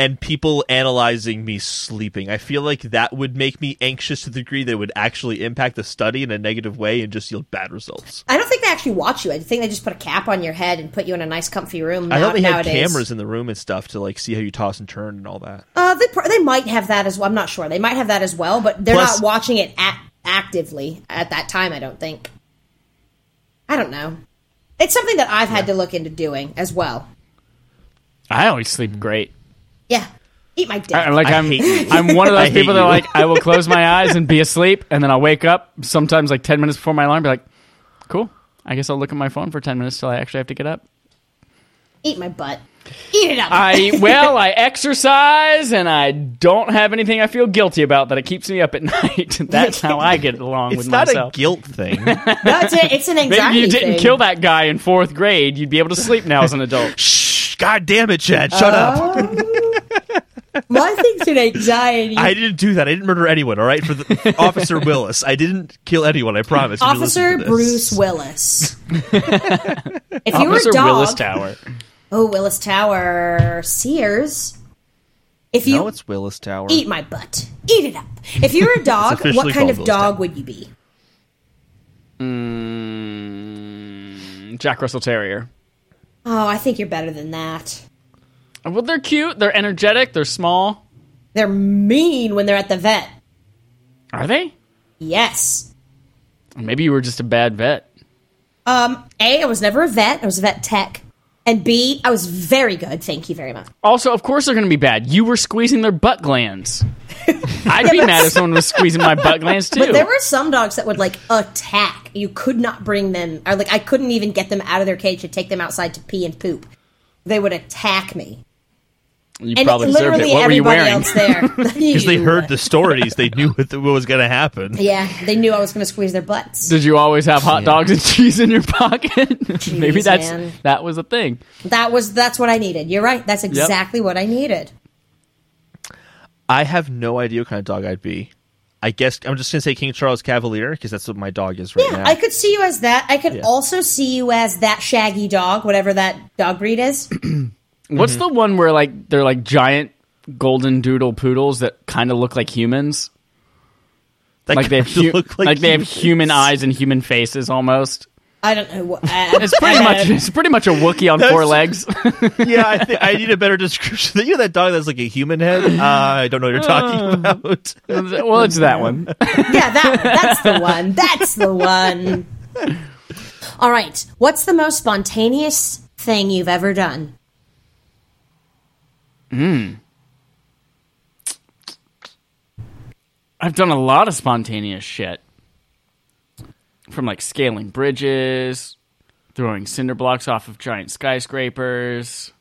and people analyzing me sleeping. I feel like that would make me anxious to the degree that it would actually impact the study in a negative way and just yield bad results. I don't think they actually watch you. I think they just put a cap on your head and put you in a nice, comfy room. I now- thought they had cameras in the room and stuff to like see how you toss and turn and all that. Uh, they pr- they might have that as well. I'm not sure. They might have that as well, but they're Plus- not watching it at- actively at that time. I don't think. I don't know. It's something that I've had to look into doing as well. I always sleep great. Yeah, eat my dick. I, like I I'm, hate. I'm one of (laughs) those people that you. are like I will close my eyes and be asleep, and then I'll wake up sometimes like ten minutes before my alarm, be like, cool. I guess I'll look at my phone for ten minutes till I actually have to get up. eat my butt. Eat it up. I (laughs) well, I exercise and I don't have anything I feel guilty about that it keeps me up at (laughs) night. That's how I get along It's with not a guilt thing. no, it's, a, it's an Maybe anxiety if you didn't thing. kill that guy in fourth grade, you'd be able to sleep now as an adult. Shh! God damn it, Chad! Shut up! Oh. My thing's an anxiety. I didn't do that. I didn't murder anyone. All right, for the, (laughs) Officer Willis, I didn't kill anyone. I promise. you Officer. Bruce Willis. (laughs) if you were a dog, Willis Tower. oh Willis Tower, Sears. If you No, it's Willis Tower. eat my butt, eat it up. If you were a dog, what kind of Willis dog Tower. would you be? Mm, Jack Russell Terrier. Oh, I think you're better than that. Well, they're cute. They're energetic. They're small. They're mean when they're at the vet. Are they? Yes. Maybe you were just a bad vet. Um, A, I was never a vet. I was a vet tech. And B, I was very good. Thank you very much. Also, of course, they're going to be bad. You were squeezing their butt glands. (laughs) I'd be mad if someone was squeezing my butt glands (laughs) too. But there were some dogs that would like attack. You could not bring them, or like I couldn't even get them out of their cage to take them outside to pee and poop. They would attack me, you and probably deserved literally it. What were you everybody wearing? else there (laughs) (laughs) Because they heard the stories, they knew what, what was going to happen. Yeah, they knew I was going to squeeze their butts. Did you always have hot dogs and (laughs) cheese in your pocket? Maybe Jeez, that's man. that was a thing. That was that's what I needed. You're right. That's exactly what I needed. I have no idea what kind of dog I'd be. I guess I'm just going to say King Charles Cavalier because that's what my dog is right Yeah, now. I could see you as that. I could Yeah. also see you as that shaggy dog, whatever that dog breed is. (clears throat) What's Mm-hmm. the one where like they're like giant golden doodle poodles that kind of look like humans? That Like they have hu- look like, they have human eyes and human faces almost. I don't know. What, I, It's pretty much it's pretty much a Wookiee on That's- four legs. (laughs) yeah, I, think I need a better description. You know that dog that's like a human head? Uh, (laughs) I don't know what you're talking about. (laughs) well, it's that one. yeah, that that's the one. That's the one. All right. What's the most spontaneous thing you've ever done? Hmm. I've done a lot of spontaneous shit. From like scaling bridges, throwing cinder blocks off of giant skyscrapers,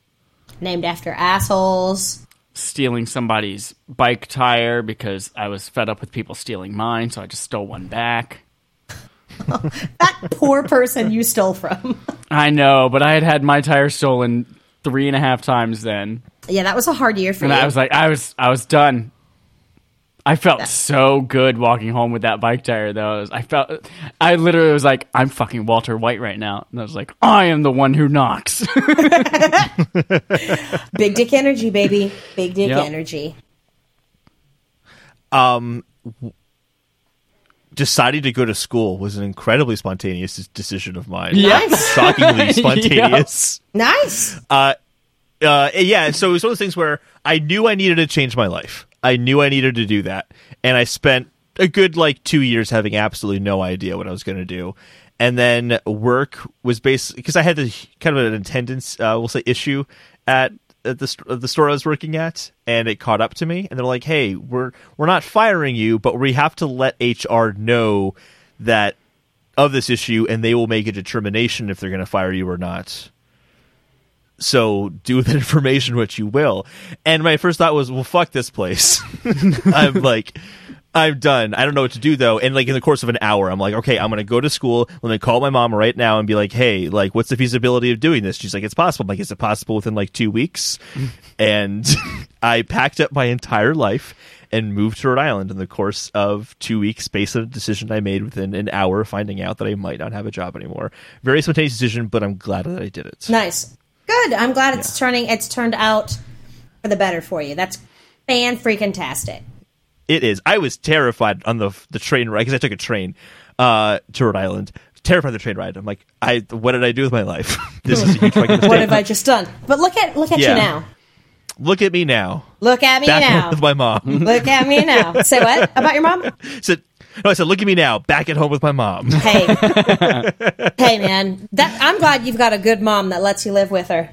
Named after assholes. stealing somebody's bike tire because I was fed up with people stealing mine, so I just stole one back. (laughs) That poor person you stole from. I know, but I had had my tire stolen three and a half times then, yeah, that was a hard year for and you. I was like, I was, I was done. I felt so good walking home with that bike tire, though. I was- I felt, I literally was like, I'm fucking Walter White right now, and I was like, I am the one who knocks. (laughs) Big dick energy, baby. Big dick Yep. energy. Deciding to go to school was an incredibly spontaneous decision of mine. Yes. Shockingly (laughs) spontaneous. Nice. uh, uh, yeah, so it was one of those things where I knew I needed to change my life. I knew I needed to do that, and I spent a good like two years having absolutely no idea what I was going to do. And then work was basically because I had the kind of an attendance, uh, we'll say, issue at at the the store I was working at, and it caught up to me. And they're like, "Hey, we're we're not firing you, but we have to let HR know that of this issue, and they will make a determination if they're going to fire you or not." So do with that (laughs) information what you will. And my first thought was, well, fuck this place. (laughs) I'm like, I'm done. I don't know what to do though. And like in the course of an hour, I'm like, okay, I'm gonna go to school. Let me call my mom right now and be like, hey, like, what's the feasibility of doing this? She's like, it's possible. I'm like, is it possible within like two weeks? (laughs) and I packed up my entire life and moved to Rhode Island in the course of two weeks based on a decision I made within an hour, finding out that I might not have a job anymore. Very spontaneous decision, but I'm glad that I did it. Nice. Good. I'm glad it's turning. It's turned out for the better for you. That's fan freaking tastic. It is. I was terrified on the the train ride because I took a train uh, to Rhode Island. Terrified the train ride. I'm like, I what did I do with my life? (laughs) this is a huge fucking mistake. What have I just done? But look at look at Yeah. you now. Look at me now. Look at me Back now. (laughs) with my mom. Look at me now. Say what about your mom? (laughs) said, no, I said, look at me now. Back at home with my mom. (laughs) Hey, (laughs) hey, man. That I'm glad you've got a good mom that lets you live with her.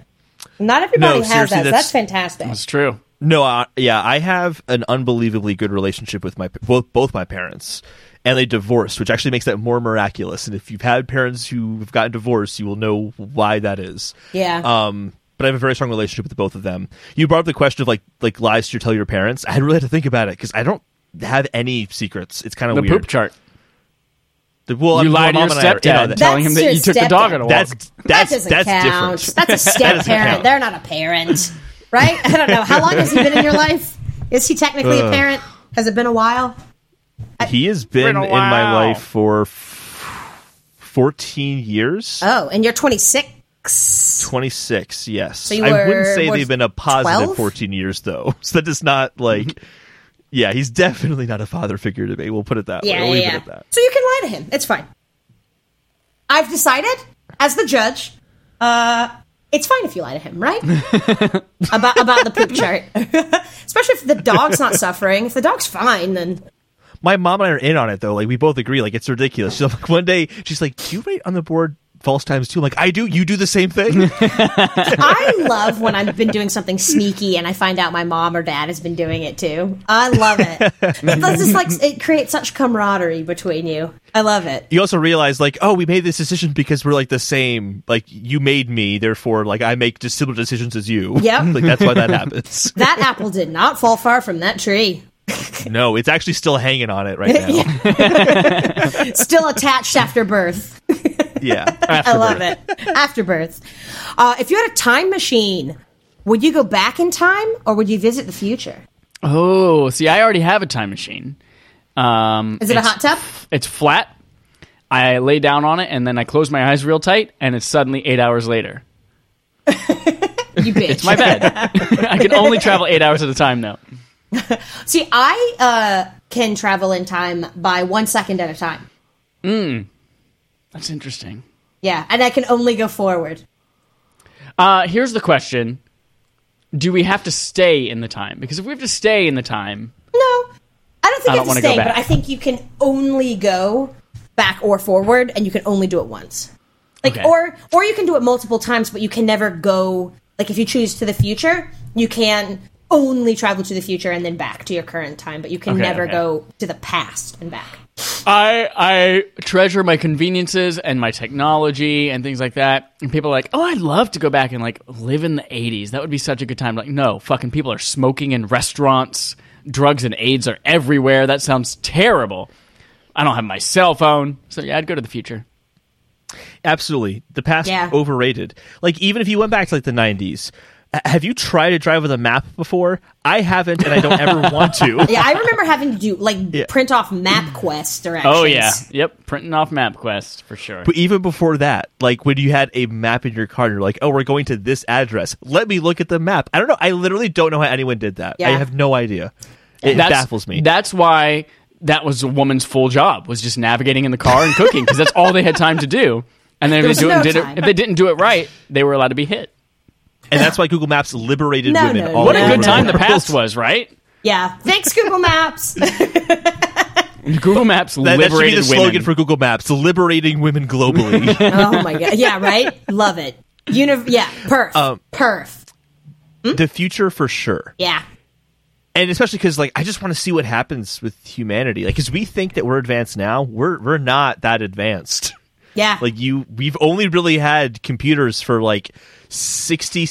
Not everybody No, has that. that's- That's fantastic. That's true. No, uh, yeah, I have an unbelievably good relationship with my both both my parents, and they divorced, which actually makes that more miraculous. And if you've had parents who have gotten divorced, you will know why that is. Yeah. Um, but I have a very strong relationship with both of them. You brought up the question of like like lies to tell your parents. I had really had to think about it because I don't have any secrets. It's kind of The weird. poop chart. The- well, You I'm- lied to my your mom and I are in on stepdad telling him that you your took the dog stepdad. on a walk. That's that that's doesn't that's count. different. That's a (laughs) step parent. They're not a parent, right? I don't know. How long has he been in your life? Is he technically a parent? Has it been a while? He has been Been in my life for f- fourteen years. Oh, and you're 26. 26, yes. you I wouldn't say they've been a positive 12? 14 years, though. (laughs) So that is not like. Mm-hmm. Yeah, he's definitely not a father figure to me. We'll put it that way. Yeah, We'll yeah, leave yeah. it at that. So you can lie to him. It's fine. I've decided, as the judge, uh, it's fine if you lie to him, right? (laughs) about about the poop chart, (laughs) especially if the dog's not suffering. If the dog's fine, then My mom and I are in on it, though. Like, we both agree. Like, it's ridiculous. So, like, one day, she's like, Do you write on the board false times too. I'm like, I do. You do the same thing. (laughs) I love when I've been doing something sneaky and I find out my mom or dad has been doing it too. I love it. (laughs) It's just like it creates such camaraderie between you. I love it. you also realize like, oh, we made this decision because we're like the same. Like you made me, therefore, like I make just similar decisions as you. Yep. (laughs) like that's why that happens. That apple did not fall far from that tree. no, it's actually still hanging on it right now. Still attached after birth. Yeah. (laughs) I love it. Afterbirth. Uh, if you had a time machine, would you go back in time or would you visit the future? Oh, see, I already have a time machine. Um, Is it a it's- hot tub? It's flat. I lay down on it and then I close my eyes real tight, and it's suddenly eight hours later. (laughs) You bitch. It's my bed. (laughs) I can only travel eight hours at a time now. See, I uh, can travel in time by one second at a time. That's interesting. Yeah, and I can only go forward. Uh, here's the question: Do we have to stay in the time? Because if we have to stay in the time, No, I don't think I you have to stay, but. I think you can only go back or forward, and you can only do it once. Like, Okay. or or you can do it multiple times, but you can never go. Like, if you choose to the future, you can only travel to the future and then back to your current time, but you can Okay, never okay. go to the past and back. I I treasure my conveniences and my technology and things like that. And people are like, "Oh, I'd love to go back and like live in the '80s. That would be such a good time." Like, no, fucking people are smoking in restaurants. Drugs and AIDS are everywhere. That sounds terrible. I don't have my cell phone, so yeah, I'd go to the future. Absolutely. The past Yeah. overrated. Like even if you went back to like the 90s, h- Uh, have you tried to drive with a map before? I haven't and I don't ever want to. (laughs) Yeah, I remember having to do like print off MapQuest directions. Oh yeah, yep, printing off map MapQuest for sure. But even before that, like when you had a map in your car and you're like, "Oh, we're going to this address. Let me look at the map." I don't know. I literally don't know how anyone did that. I have no idea. It That's- baffles me. That's why that was a woman's full job was just navigating in the car and cooking because that's all they had time to do. And then if they, was do it, no did it, if they didn't do it right, they were allowed to be hit. And that's why Google Maps liberated No, women no, all What a good time the the past was, right? Yeah. Thanks, Google Maps. Google Maps (laughs) That, that should be the slogan women. for Google Maps: liberating women globally. (laughs) oh my god. Yeah, right? Love it. Uni- yeah, perf. Um, perf. the future for sure. Yeah. and especially because like I just want to see what happens with humanity. Like, because we think that we're advanced now, we're we're not that advanced. (laughs) Yeah. like you, we've only really had computers for like sixty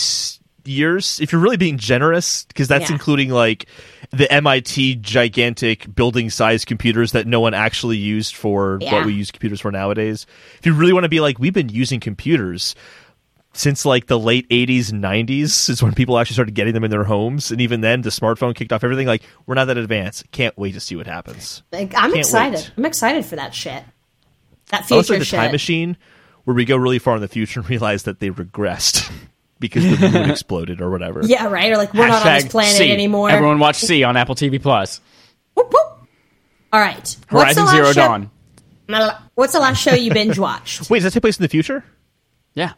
years, if you're really being generous, because that's Yeah. including like the MIT gigantic building size computers that no one actually used for Yeah. what we use computers for nowadays. If you really want to be like, we've been using computers since like the late 80s and 90s is when people actually started getting them in their homes and even then the smartphone kicked off everything like we're not that advanced can't wait to see what happens Like, I'm Can't excited. wait. I'm excited for that shit. That I also like the shit. time machine where we go really far in the future and (laughs) realize that they regressed (laughs) because the moon (laughs) exploded or whatever Yeah, right? Or like, we're not on this planet See. anymore. Everyone watch See on Apple TV Plus. Whoop, whoop. All right. What's the Horizon last Zero show- Dawn. What's the last show you binge watched? wait does that take place in the future Yeah,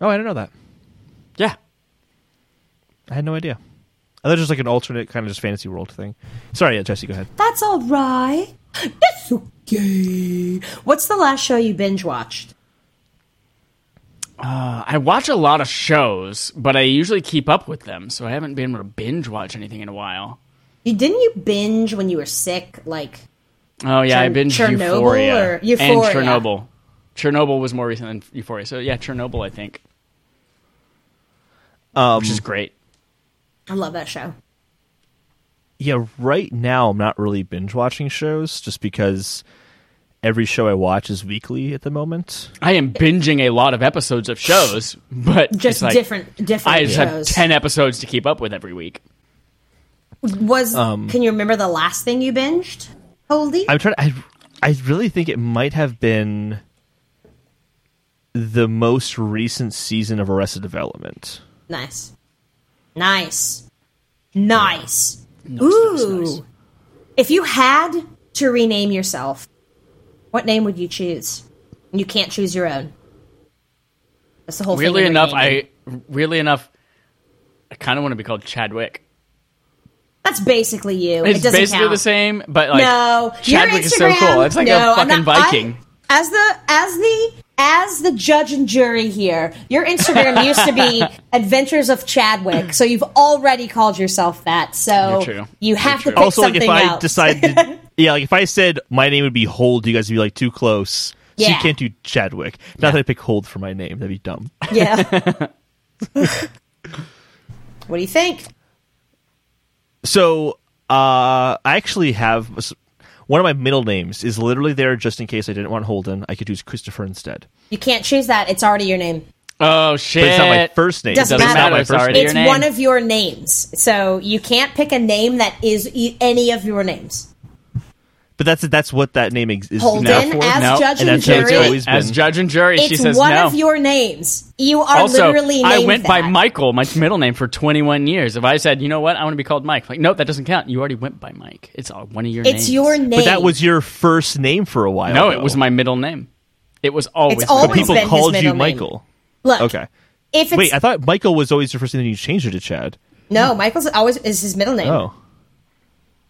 oh i didn't know that yeah. i had no idea I thought it was just like an alternate kind of just fantasy world thing. Sorry, yeah, Jesse, go ahead. That's all right. (laughs) That's okay. What's the last show you binge watched? I watch a lot of shows, but I usually keep up with them, so I haven't been able to binge watch anything in a while. You didn't you binge when you were sick? Like Oh yeah, I binge Chernobyl Euphoria, or Euphoria? and Chernobyl. Chernobyl was more recent than Euphoria, so yeah, Chernobyl I think, Um, which is great. I love that show. Yeah, right now I'm not really binge watching shows just because every show I watch is weekly at the moment. I am binging a lot of episodes of shows, but Just it's like, different different I just have ten episodes to keep up with every week. Was Um, can you remember the last thing you binged? Holdy? I'm trying. I I really think it might have been the most recent season of Arrested Development. Nice. Nice. Nice. Ooh. nice. If you had to rename yourself, what name would you choose? You can't choose your own. That's the whole of enough. I weirdly enough, I kind of want to be called Chadwick. That's basically you. It's it doesn't basically count. the same, but like no, Chadwick is so cool. It's like no, a fucking not- I- Viking. as the as the as the judge and jury here, your Instagram (laughs) used to be Adventures of Chadwick, so you've already called yourself that. So You're true. you have to pick also, like something if I else. decided, (laughs) yeah, like if I said my name would be Hold, you guys would be like too close. Yeah. So you can't do Chadwick. Not that I pick Hold for my name. That'd be dumb. yeah. (laughs) what do you think? So uh, I actually have one of my middle names is literally there just in case I didn't want Holden. I could use Christopher instead. You can't choose that. It's already your name. Oh shit! But it's not my first name. Doesn't It's not matter. my It's first name. It's your name. one of your names. So you can't pick a name that is e- any of your names. But that's that's what that name is Holden now for. as No. judge And and, it's jury. always As judge and jury, she says that. It's one no. of your names. You are also, literally named I went by. Michael, my middle name, for 21 years. If I said, you know what, I want to be called Mike, like, nope, that doesn't count. You already went by Mike. It's all one of your names. It's your name. But that was your first name for a while. No, though. it was my middle name. It was always. It's my always But people been called middle you name. Michael. Look, Okay. if it's Wait, I thought Michael was always your first name, and you changed it to Chad. no, Michael's always is his middle name. Oh,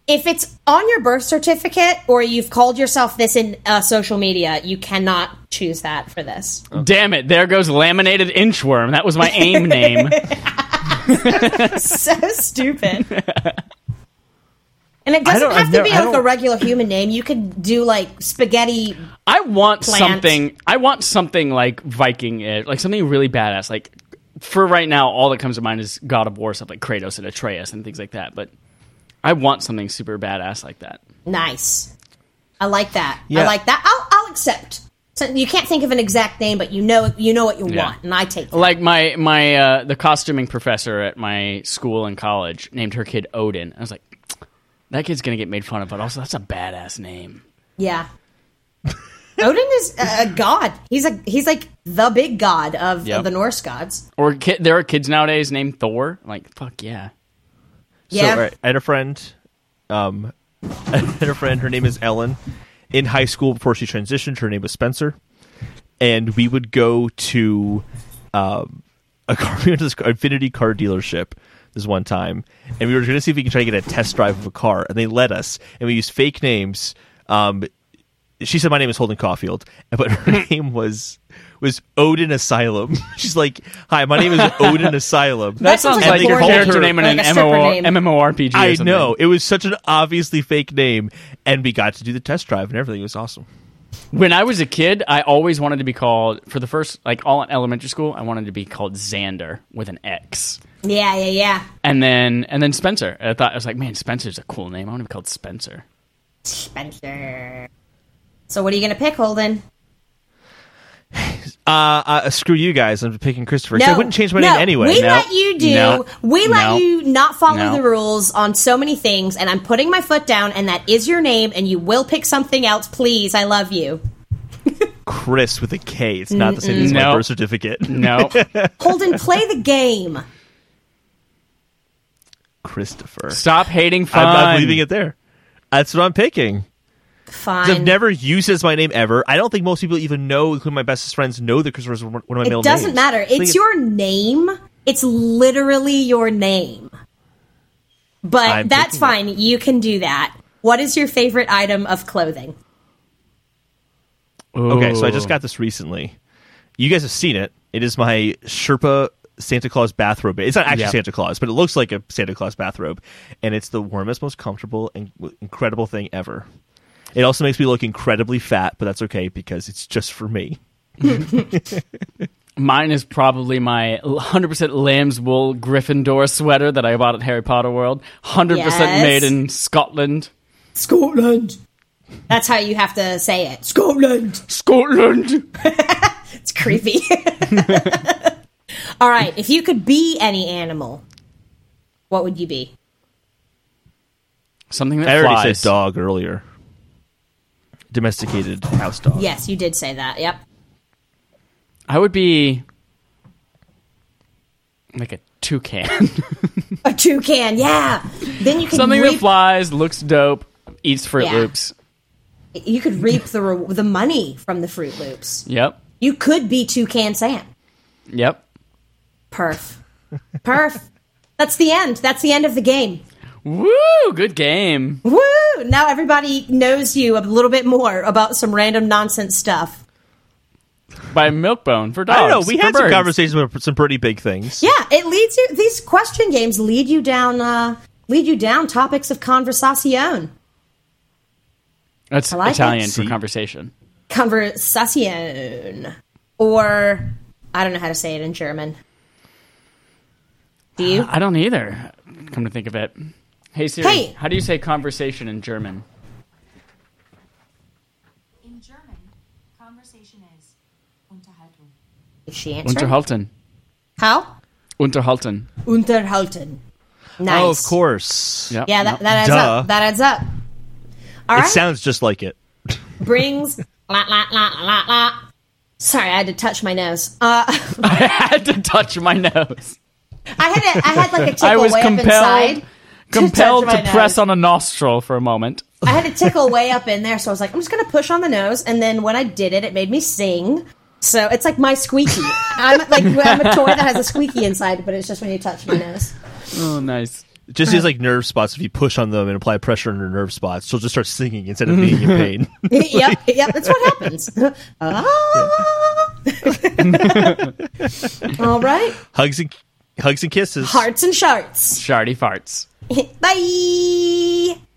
If it's on your birth certificate or you've called yourself this in uh, social media, you cannot choose that for this. Damn it! There goes laminated inchworm. That was my aim name. (laughs) so stupid. And it doesn't have I've to never- be like a regular human name. You could do like spaghetti. I want Plant. something. I want something like Viking, like something really badass. Like for right now, all that comes to mind is God of War stuff like Kratos and Atreus and things like that. But I want something super badass like that. Nice. I like that. I like that. I'll, I'll accept. So you can't think of an exact name, but you know you know what you Yeah. want, and I take that. Like my my uh, the costuming professor at my school and college named her kid Odin. I was like, that kid's gonna get made fun of, but also that's a badass name. Yeah. (laughs) Odin is a, a god. He's a he's like the big god of, Yep. of the Norse gods. Or ki- there are kids nowadays named Thor. Like fuck yeah. Yeah. So, right, I had a friend. Um, (laughs) I had a friend. Her name is Ellen. In high school, before she transitioned, her name was Spencer, and we would go to um, a car. (laughs) We went to this Infiniti car dealership this one time, and we were going to see if we could try to get a test drive of a car, and they let us, and we used fake names. Um, she said my name is Holden Caulfield, (laughs) but her hmm. name was was Odin Asylum. (laughs) She's like, "Hi, my name is (laughs) Odin Asylum." That, sounds sounds like, like your a character name. name in Like an a MMO, name. MMORPG. I something. know it was such an obviously fake name, and we got to do the test drive and everything. It was awesome. When I was a kid, I always wanted to be called for the first like all in elementary school. I wanted to be called Xander with an X, Yeah, yeah, yeah. and then and then Spencer. I thought I was like, man, Spencer's a cool name. I want to be called Spencer. Spencer. So what are you gonna pick, Holden? (sighs) Uh, uh screw you guys. I'm picking Christopher. No, I wouldn't change my no, name anyway. We No. let you do. No. We let No. you not follow No. the rules on so many things, and I'm putting my foot down. And that is your name, and you will pick something else, please. I love you, (laughs) Chris with a K. It's not the same as No. my birth certificate. No, (laughs) Holden. play the game. Christopher. stop hating fun. I'm not leaving it there. That's what I'm picking. 'Cause Fine. I've never used it as my name ever. I don't think most people even know, including my bestest friends, know that Christopher is one of my middle it doesn't matter. I think It's your name. It's literally your name. But I'm that's picking fine. You can do that. What is your favorite item of clothing? Okay, so I just got this recently. You guys have seen it. It is my Sherpa Santa Claus bathrobe. It's not actually Yep. Santa Claus, but it looks like a Santa Claus bathrobe, and it's the warmest, most comfortable, and incredible thing ever. It also makes me look incredibly fat, but that's okay because it's just for me. (laughs) Mine is probably my 100% lamb's wool Gryffindor sweater that I bought at Harry Potter World. 100% Yes. made in Scotland. Scotland. That's how you have to say it. Scotland. Scotland. (laughs) It's creepy. (laughs) All right. If you could be any animal, what would you be? Something that I already flies. said dog earlier. Domesticated house dog. Yes, you did say that. Yep. I would be like a toucan. A toucan. Yeah. Then you can Something that flies, looks dope, eats Froot Yeah. Loops. you could reap the re- the money from the Froot Loops. Yep. You could be Toucan Sam. Yep. Perf. Perf. That's the end. That's the end of the game. Woo! Good game. Woo! Now everybody knows you a little bit more about some random nonsense stuff. by Milk-Bone for dogs. I don't know. We for had some conversations with some pretty big things. Yeah, it leads you. These question games lead you down. Uh, lead you down topics of conversación. That's I like it. Italian for See? conversation. Conversación, or I don't know how to say it in German. Do you? I don't either. Come to think of it. Hey Siri, Hey. how do you say conversation in German? In German, conversation is Unterhaltung. Is she answering? Unterhalten. How? Unterhalten. Unterhalten. Nice. Oh, of course. Yeah. Yeah, that, that adds Duh. up. That adds up. All It right. sounds just like it. (laughs) brings la la la la la. Sorry, I had to touch my nose. Uh, (laughs) (laughs) I had to touch my nose. I had a, I had like a tickle I was way up inside. Compelled touch to press nose. on a nostril for a moment. I had to tickle way up in there, so I was like, I'm just gonna push on the nose, and then when I did it, it made me sing. So it's like my squeaky. I'm like I'm a toy that has a squeaky inside, but it's just when you touch my nose. Oh, nice. Just is like nerve spots. If you push on them and apply pressure on your nerve spots, she'll just start singing instead of being in pain. (laughs) (laughs) yep, yep, that's what happens. (laughs) Ah. All right, hugs and hugs and kisses. hearts and sharts. Shardy farts. (laughs) Bye.